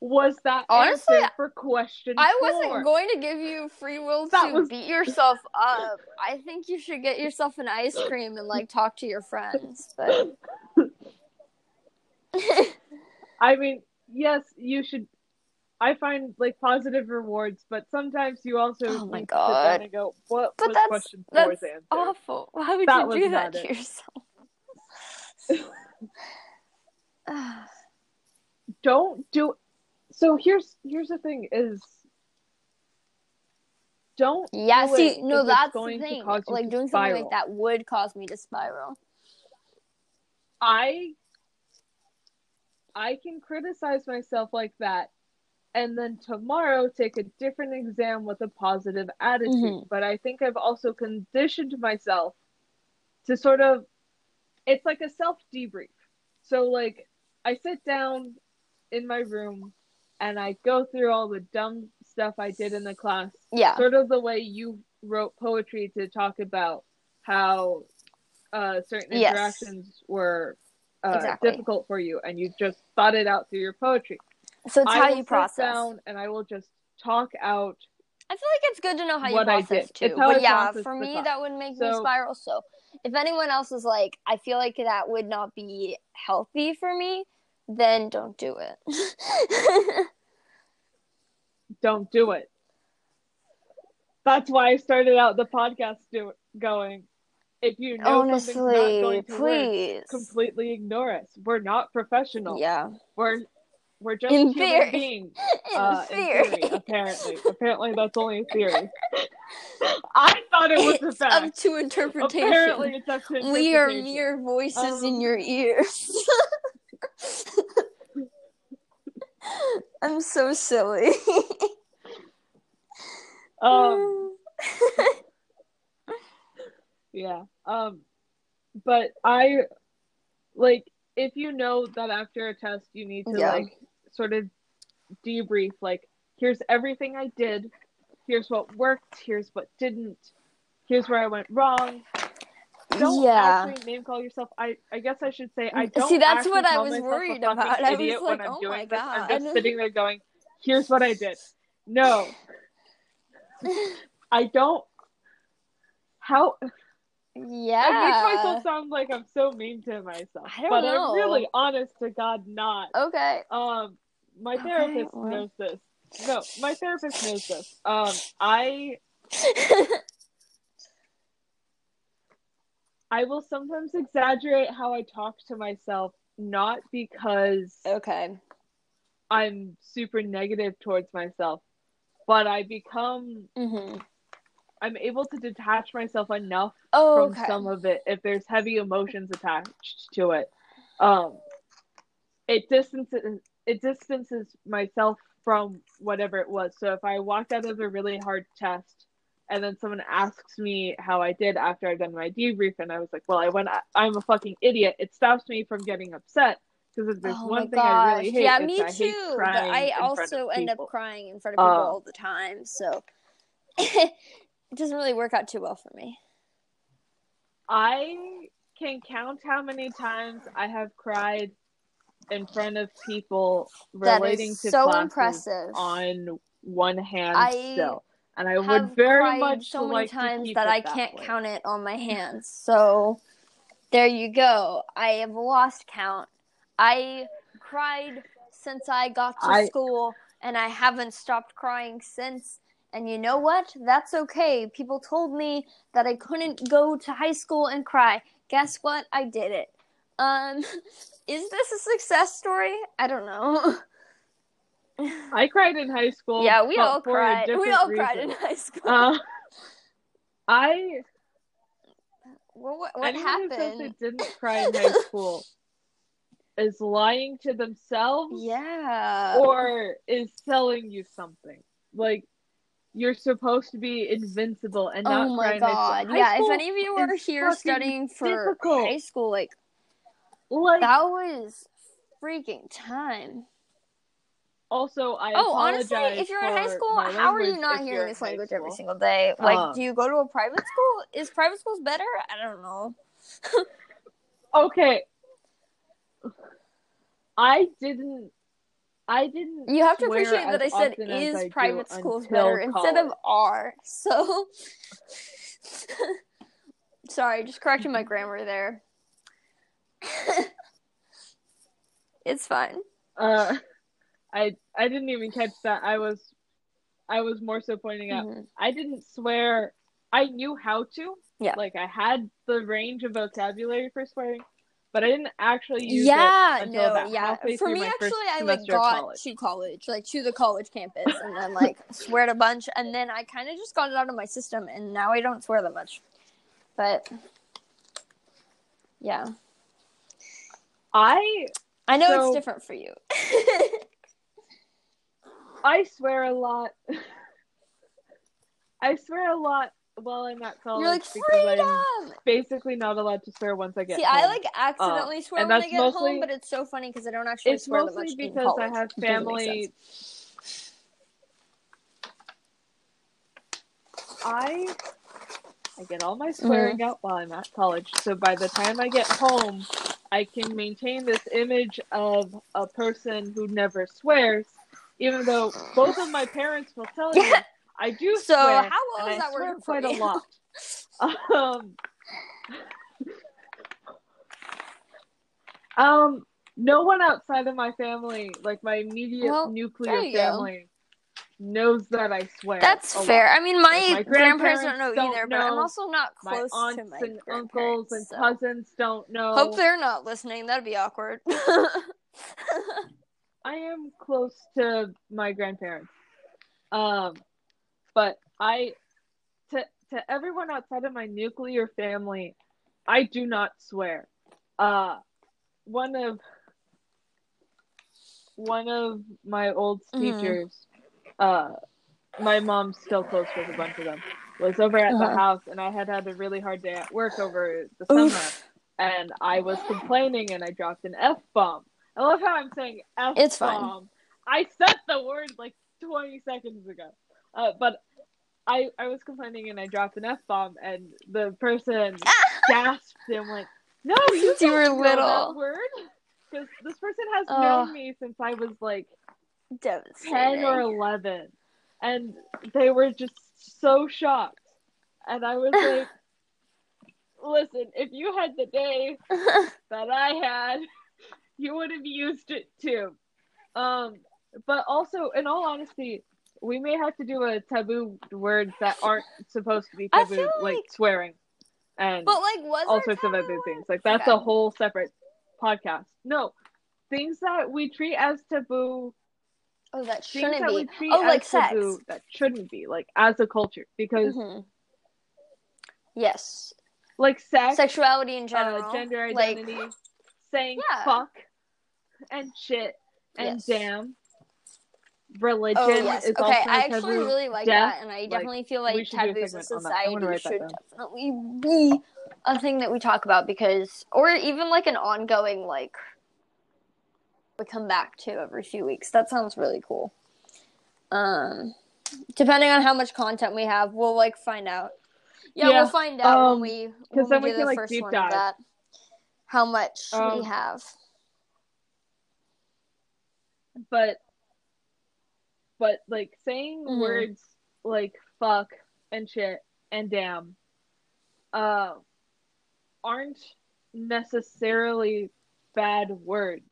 was that
Honestly,
answer for question
i
four?
wasn't going to give you free will
That
to
was-
beat yourself up i think you should get yourself an ice cream and like talk to your friends but
I mean, yes, you should. I find like positive rewards, but sometimes you also
Oh my
need to sit
God.
down and go, "What
But
was
that's-
question
that's
four's answer?"
awful why would
That
you do that to
it.
yourself
Don't do. So here's here's the thing: is don't.
Yeah,
do
see, no, that's the thing. Like doing something like that would cause me to spiral.
I I can criticize myself like that and then tomorrow take a different exam with a positive attitude.
Mhm.
But I think I've also conditioned myself to sort of it's like a self debrief. So like I sit down in my room and I go through all the dumb stuff I did in the class
Yeah.
sort of the way you wrote poetry to talk about how uh, certain
Yes.
interactions were uh,
Exactly.
difficult for you, and you just thought it out through your poetry.
So it's
I
how you process.
down and I will just talk out.
I feel like it's good to know how you process too. But yeah, for me that would make me spiral. So if anyone else is like, I feel like that would not be healthy for me, then don't do it.
Don't do it. That's why I started out the podcast do- going. If you know something's not going to work, completely ignore us. We're not professional.
Yeah.
We're we're just
In
human beings.
In
uh,
theory.
in theory, apparently. apparently, that's only a theory. I thought it was a
it's up
fact.
to interpretation.
Apparently, it's up to
we are mere voices in
Um,
your ears. I'm so silly.
Um, yeah. Um, but I like if you know that after a test you need to
Yeah.
like sort of debrief. Like, here's everything I did. Here's what worked. Here's what didn't. Here's where I went wrong. Don't
yeah.
actually name call yourself. i i guess i should say i don't
see that's what i was worried about i was like
I'm
oh my
this. I'm just
God.
sitting there going, "Here's what I did." No, I don't. How
yeah.
I make myself sound like I'm so mean to myself,
I don't
but
know.
I'm really honest to God not.
okay.
Um, my
Okay,
therapist
well.
knows this. No, my therapist knows this. Um, I I will sometimes exaggerate how I talk to myself, not because
okay.
I'm super negative towards myself, but I become
hmm
I'm able to detach myself enough
Oh,
from
okay.
some of it if there's heavy emotions attached to it. Um, it distances it distances myself from whatever it was. So if I walked out of a really hard test and then someone asks me how I did after I've done my debrief, and I was like, "Well, I went. I'm a fucking idiot. It stops me from getting upset because if there's
oh
one thing I really hate,
Yeah, me
I hate
too. But I also end up crying in front of people
Um,
all the time, so it doesn't really work out too well for me.
I can count how many times I have cried in front of people relating to
so
classes
impressive.
on one hand
I
still, and I would very much
so many
like
times that I
that
can't
way.
count it on my hands. So there you go. I have lost count. I cried since I got to
I-
school and I haven't stopped crying since. And you know what? That's okay. People told me that I couldn't go to high school and cry. Guess what? I did it. Um is this a success story? I don't know.
I cried in high school.
yeah, we all cried. We all cried in high school.
Uh, I
Well, what, what happened?
they didn't cry in high school is lying to themselves
Yeah.
or is selling you something. Like you're supposed to be invincible and not
oh my
in high school.
god. Yeah, if any of you are here studying for
difficult.
high school, like
like
that was freaking time.
also I
Oh, honestly, if you're in high school, how are you not hearing this language every single day? Like,
Um,
do you go to a private school? Is private schools better? I don't know.
Okay. I didn't I didn't
You have to appreciate that I said is
I
private schools better instead of are. So sorry, just correcting my grammar there. it's fine.
Uh, I I didn't even catch that. I was I was more so pointing out.
Mhm.
I didn't swear. I knew how to.
Yeah.
Like I had the range of vocabulary for swearing, but I didn't actually use
yeah,
it until
no, yeah. For me, actually, I like got
college.
to college, like to the college campus, and then like sweared a bunch, and then I kind of just got it out of my system, and now I don't swear that much. But yeah,
I
I know
So-
it's different for you.
I swear a lot. I swear a lot while I'm at college
You're like freedom.
basically not allowed to swear once I get
See,
home.
I like accidentally swear when I get home, but it's so funny because I don't actually
it's
swear that
mostly
much in
because I have
It doesn't make
family. I I get all my swearing
Mm-hmm.
out while I'm at college, so by the time I get home, I can maintain this image of a person who never swears, even though both of my parents will tell you I do
So,
swear.
how well is that working
quite a lot. Um, um, no one outside of my family, like my immediate
Well,
nuclear family, knows that I swear.
That's
a lot.
fair. I mean, my,
my
grandparents,
grandparents
don't know
don't
either, but I'm also not
My
close
aunts
to my
and uncles and
so-
cousins don't know.
Hope they're not listening. That'd be awkward.
I am close to my grandparents. Um, but I, to to everyone outside of my nuclear family, I do not swear. Uh, one of one of my old
Mhm.
teachers, uh, my mom's still close with a bunch of them, was over at the
Uh-huh.
house, and I had had a really hard day at work over the
Oof.
summer, and I was complaining, and I dropped an f bomb. I love how I'm saying f bomb.
It's fine.
I said the word like 20 seconds ago, uh, but I I was complaining, and I dropped an f bomb, and the person gasped and went, "No, you
you were little.
that word." Because this person has
Ugh.
known me since I was like 10 or 11 and they were just so shocked. And i was like listen if you had the day that i had you would have used it too. Um but also in all honesty we may have to do a taboo words that aren't supposed to be taboo like,
like-
swearing and
but like,
all sorts of other things. Like that's
Okay.
a whole separate podcast. No. Things that we treat as taboo
Oh, that shouldn't
that
be. Oh, like sex.
taboo that shouldn't be like as a culture because
Mhm. Yes,
like sex,
sexuality in general,
uh, gender
like-
identity, saying
Yeah.
fuck and shit and
Yes.
damn, religion
Oh yes.
is
Okay,
also
I actually really like
death,
that, and I
like,
definitely feel like taboos in
segment on that. I wanna
society should definitely be a thing that we talk about because, or even like an ongoing like we come back to every few weeks. That sounds really cool. Um, depending on how much content we have, we'll like find out. Yeah,
Yeah,
we'll find out
um,
when we
'cause
when
then
we
we
do
can,
the
like,
first
deep
one
dive.
of that. How much we
Um,
have.
but but like saying
Mhm.
words like fuck and shit and damn uh aren't necessarily bad words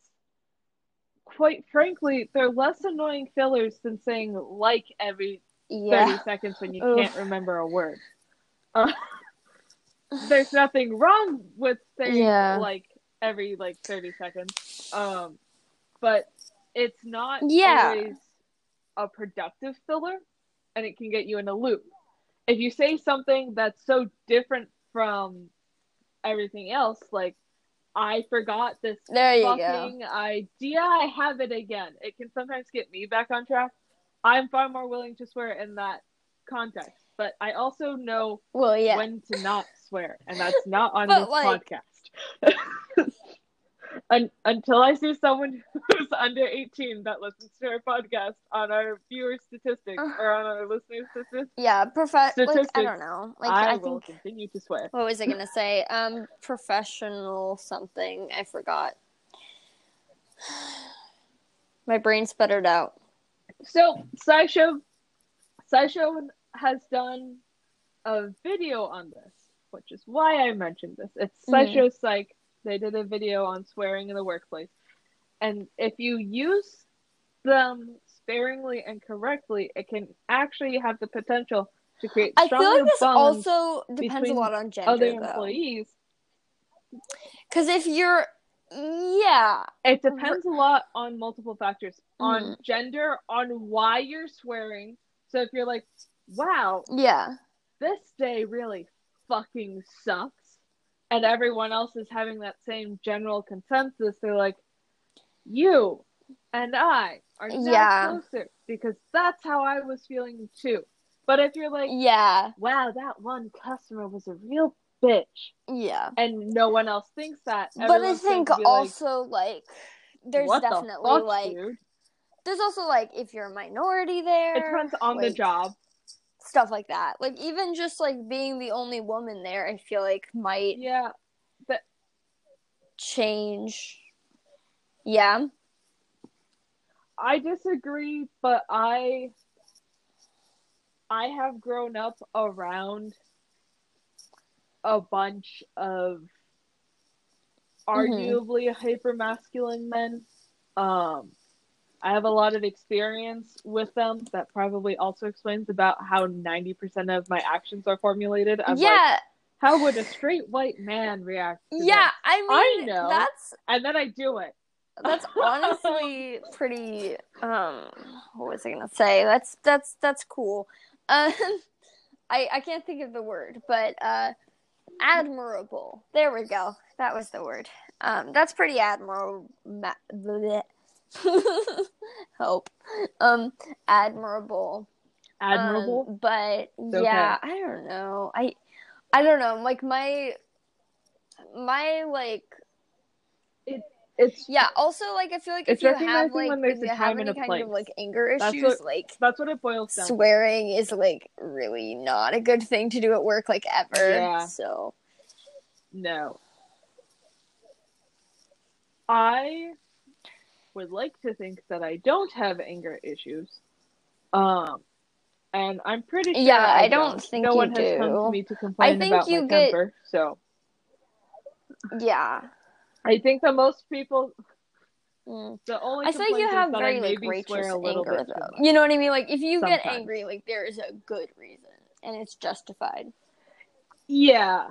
quite frankly they're less annoying fillers than saying like every 30 seconds when you
Oof.
can't remember a word uh, there's nothing wrong with saying
Yeah.
like every like 30 seconds um but it's not
Yeah.
always a productive filler and it can get you in a loop if you say something that's so different from everything else like i forgot this
There you go.
fucking idea i have it again it can sometimes get me back on track i'm far more willing to swear in that context but i also know
Well, yeah.
when to not swear, and that's not on
But,
this
like-
podcast. Un- until I see someone who's under 18 that listens to our podcast on our viewer statistics or on our listener statistics,
Yeah, prof- like I don't know. Like
I,
I,
will
think
continue to swear.
what was I gonna say? Um, professional something. I forgot. My brain sputtered out.
So, SciShow, SciShow has done a video on this, which is why I mentioned this. It's. SciShow Psych. They did a video on swearing in the workplace. And if you use them sparingly and correctly, it can actually have the potential to create
I feel like this also depends a lot on gender,
other
though.
employees.
Because if you're, yeah,
It depends a lot on multiple factors on
Mhm.
gender, on why you're swearing. So if you're like, wow,
yeah,
this day really fucking sucks and everyone else is having that same general consensus they're like you and i are now
Yeah.
closer because that's how i was feeling too but if you're like
yeah,
wow that one customer was a real bitch
yeah.
and no one else thinks that
But I think also like, there's
like, what
definitely
the fuck,
like
dude?
there's also like if you're a minority there,
it depends on the job
stuff like that. Like even just like being the only woman there, I feel like might
yeah but
change. Yeah.
I disagree, but I I have grown up around a bunch of arguably hyper masculine men. Um I have a lot of experience with them that probably also explains about how 90% of my actions are formulated. I'm like,
yeah.
how would a straight white man react?
yeah.
this?
I
I know.
that's
And then I do it.
that's honestly pretty. Um, what was I gonna say? That's that's that's cool. Um, I I can't think of the word, but uh, admirable. There we go. That was the word. Um, that's pretty admirable. Help. Um, admirable.
Admirable.
Um, but
okay.
yeah, I don't know. I I don't know. Like my my like
it's
yeah. Also, like I feel like if you have like
when
if
a
you have any kind
place.
of like anger
That's
issues,
what-
like
that's what it boils down to.
swearing is like really not a good thing to do at work, like ever.
Yeah.
So
No. I would like to think that I don't have anger issues. Um and I'm pretty sure
Yeah,
I,
I don't think
no one has come to me to complain I
think
about
you
my
get-
temper. So
yeah.
I think that most people
Mm.
the only
I think you have very like righteous
swear a little
anger though. You know what I mean? Like if you get angry, like there is a good reason and it's justified.
Yeah.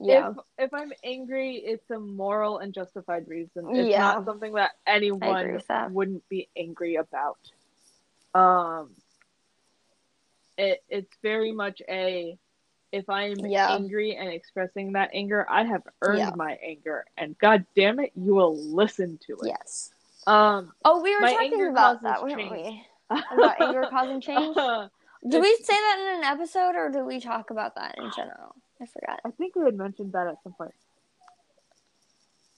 Yeah.
If if I'm angry, it's a moral and justified reason. It's
Yeah.
not something that anyone
that.
wouldn't be angry about. Um it it's very much a if I'm
Yeah.
angry and expressing that anger, I have earned
Yeah.
my anger and god damn it, you will listen to it.
Yes.
Um,
Oh, we were talking about that, weren't
change.
we? About anger causing change?
Uh,
Did we say that in an episode or do we talk about that in general? I forgot.
I think we had mentioned that at some point.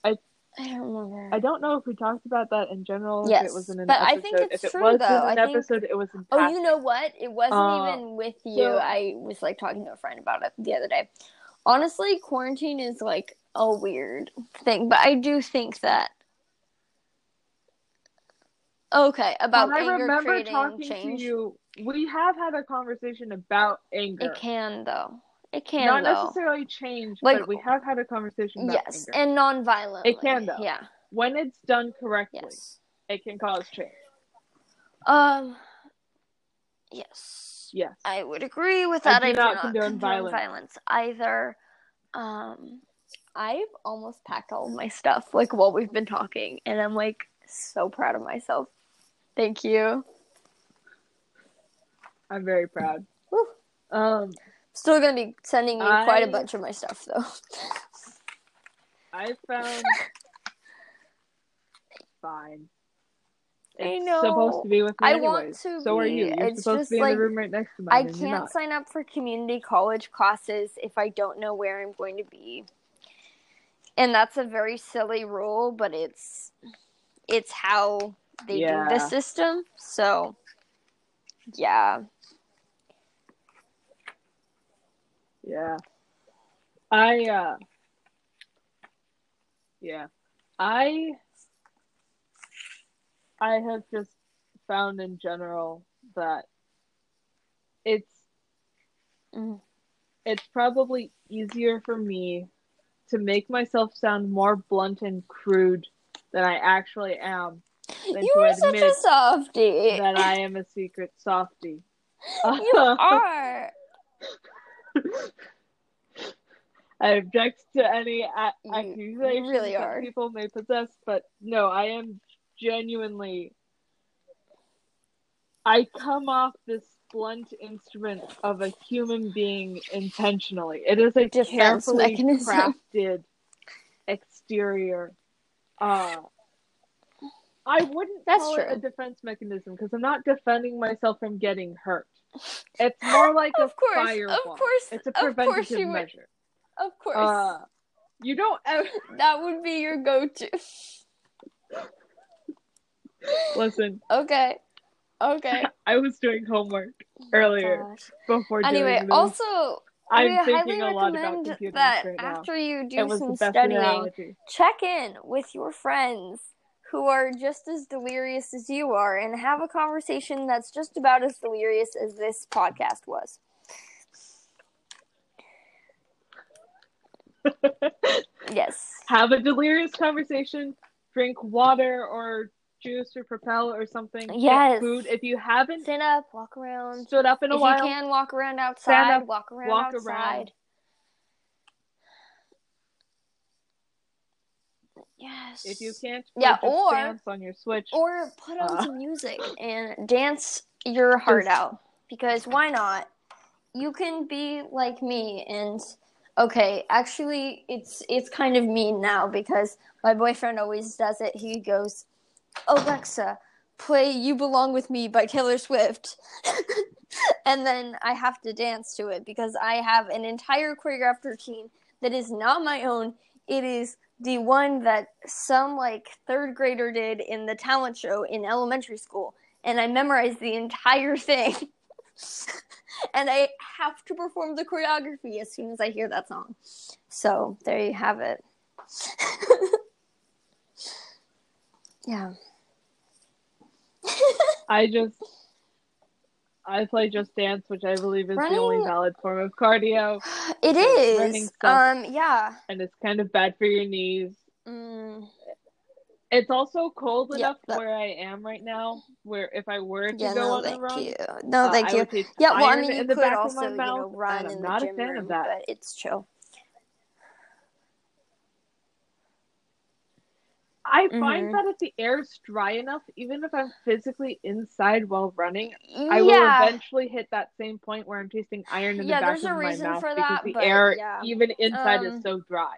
I I don't remember.
I don't know if we talked about that in general. If
Yes,
it was in an
but I think it's
if it
true,
was
though.
in
I
an
think-
episode, it was in.
Oh, you know what? It wasn't
Uh,
even with you.
so-
I was like talking to a friend about it the other day. Honestly, quarantine is like a weird thing, but I do think that. Okay, about
When I remember
creating
talking
change.
to you. We have had a conversation about anger.
It can though. It can
Not
though.
necessarily change,
Like-
but we have had a conversation about
Yes,
anger.
and non-violently.
It can, though.
Yeah.
when it's done correctly,
Yes.
it can cause change.
Um. Yes.
Yes.
I would agree with
I
that.
do
I do
not
not
condone
condone
violence.
violence either. Um, I've almost packed all of my stuff like while we've been talking, and I'm like so proud of myself. Thank you.
I'm very proud.
Woo.
Um,
Still gonna be sending you quite a bunch of my stuff though.
I found fine.
I
It's
know.
supposed to be with me
I
anyways.
want to
so are you. You're
It's
supposed
just
to be
like
in the room right next to mine.
I can't sign up for community college classes if I don't know where I'm going to be. And that's a very silly rule, but it's it's how they
Yeah.
do the system. So yeah.
Yeah. I uh Yeah. I I have just found in general that it's
Mm.
it's probably easier for me to make myself sound more blunt and crude than I actually am
You are such a softie.
that I am a secret softie.
you are.
I object to any a- accusations
really
that people may possess, but no, I am genuinely. I come off this blunt instrument of a human being intentionally. It is a
Defense
carefully
mechanism.
crafted exterior. Uh, I wouldn't
That's
call it a defense mechanism because I'm not defending myself from getting hurt. It's more like
Of
a
course, of course,
it's a preventative
you would.
measure.
Of course.
Uh, you don't ever
that would be your go-to.
listen.
Okay. Okay.
I was doing homework earlier
Gosh.
before
Anyway, also
I'm thinking a lot about computers
that
right now.
after you do
It was the
some studying,
analogy.
check in with your friends who are just as delirious as you are and have a conversation that's just about as delirious as this podcast was. Yes.
Have a delirious conversation. Drink water or juice or propel or something.
Yes.
food. If you haven't
Stand up, walk around.
stood up in a
if
while,
you can, walk around outside.
Stand up,
walk around
walk
outside.
around.
Yes.
if you can't,
Yeah, or-
dance on your switch.
Or put on
Uh.
some music and dance your heart out. Because why not? You can be like me and okay, actually it's it's kind of mean now because my boyfriend always does it. He goes, Alexa, play You Belong With Me by Taylor Swift. and then I have to dance to it because I have an entire choreographed routine that is not my own. It is the one that some like third grader did in the talent show in elementary school. And I memorized the entire thing. and I have to perform the choreography as soon as I hear that song. So there you have it. yeah.
I just I play Just Dance, which I believe is the only valid form of cardio,
It is. Um yeah.
and it's kind of bad for your knees.
Mm,
It's also cold
Yeah,
enough
that-
where I am right now, where if I were to
yeah,
go
no,
on a
thank
run,
you. No,
uh,
thank
I
you. Yeah, well, I mean, you could also you know, run
in I'm
in
not
the
a
gym
fan
room,
of that.
but it's chill.
I
Mhm.
find that if the air's dry enough, even if I'm physically inside while running, I will eventually hit that same point where I'm tasting iron in
Yeah,
the back
there's
of
a
my
reason
mouth
for
because
that,
the
but
air,
yeah.
even inside,
Um,
is so dry.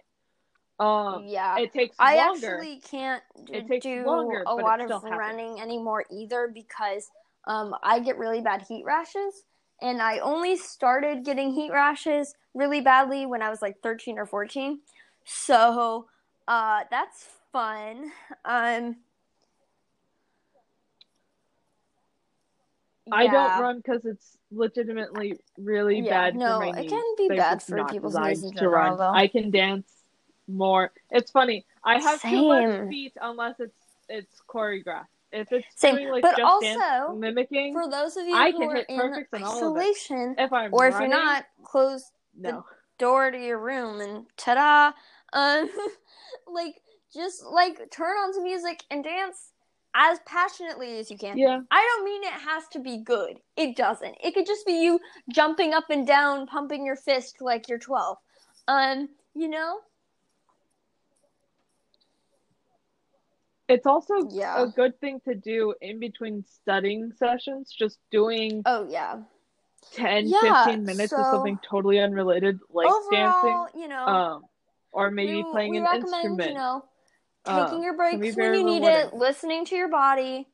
Um,
yeah.
it takes
I
longer.
actually can't d-
It takes
do
longer,
a lot of
happens.
running anymore either because um, I get really bad heat rashes. And I only started getting heat rashes really badly when I was like 13 or 14. So uh, that's fun. Um,
I
yeah.
don't run because it's legitimately really
Yeah,
bad
no,
for my
it can be
They're
bad for people's knees
to run.
though.
I can dance more. It's funny. I have too
Same.
much feet unless it's it's choreographed. If it's
Same,
doing like
but also,
dance mimicking,
For those of you
I
who
can
are
hit
in
perfects in it.
isolation,
if I'm
or if you're not, close
no.
door to your room and ta-da um like just like turn on some music and dance as passionately as you can
Yeah,
i don't mean it has to be good it doesn't it could just be you jumping up and down pumping your fist like you're 12 um you know
it's also
Yeah.
a good thing to do in between studying sessions. Just doing
oh yeah
10,
Yeah,
15 minutes of something totally unrelated, like
overall
dancing,
you know
um, or maybe
we,
playing
we
an instrument.
you know taking your breaks when you need it listening to your body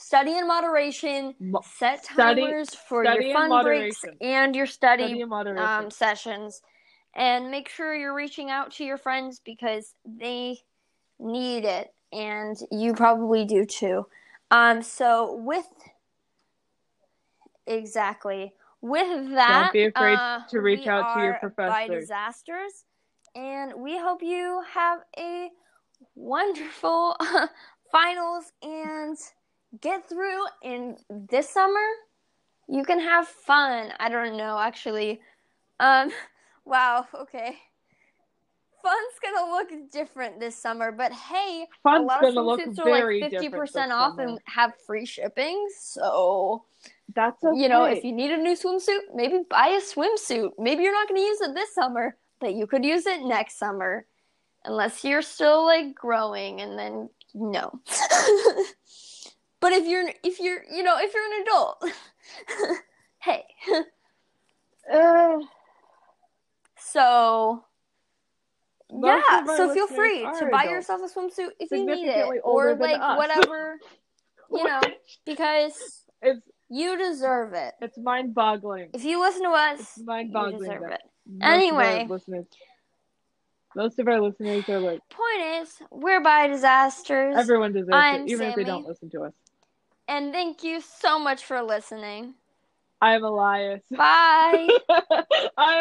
study in moderation
Mo-
set
Study-
timers for
study
your fun breaks and your study,
Study
um, sessions. And make sure you're reaching out to your friends because they need it and you probably do too. Um, so with exactly. With that
Don't be afraid
uh,
to reach out to your
are
bi
disasters and we hope you have a wonderful finals and get through in this summer you can have fun i don't know actually um wow okay fun's gonna look different this summer but hey a lot of
gonna look
swimsuits are like 50%
different
off
summer.
and have free shipping so
That's okay.
you know, if you need a new swimsuit, maybe buy a swimsuit. Maybe you're not to use it this summer, but you could use it next summer. Unless you're still like growing and then no. but if you're if you're, you know, if you're an adult. hey.
Uh,
So yeah, so feel free to buy
adults.
yourself a swimsuit if you need it or like whatever, you know, because
it's
you deserve it.
it's mind boggling.
If you listen to us,
It's mind
you
boggling.
deserve it.
Most of our
Anyway.
listeners, most of our listeners are like
Point is, we're bi disasters.
everyone deserves
I'm
it, even if they don't listen to us.
and thank you so much for listening.
I'm Elias.
Bye.
I'm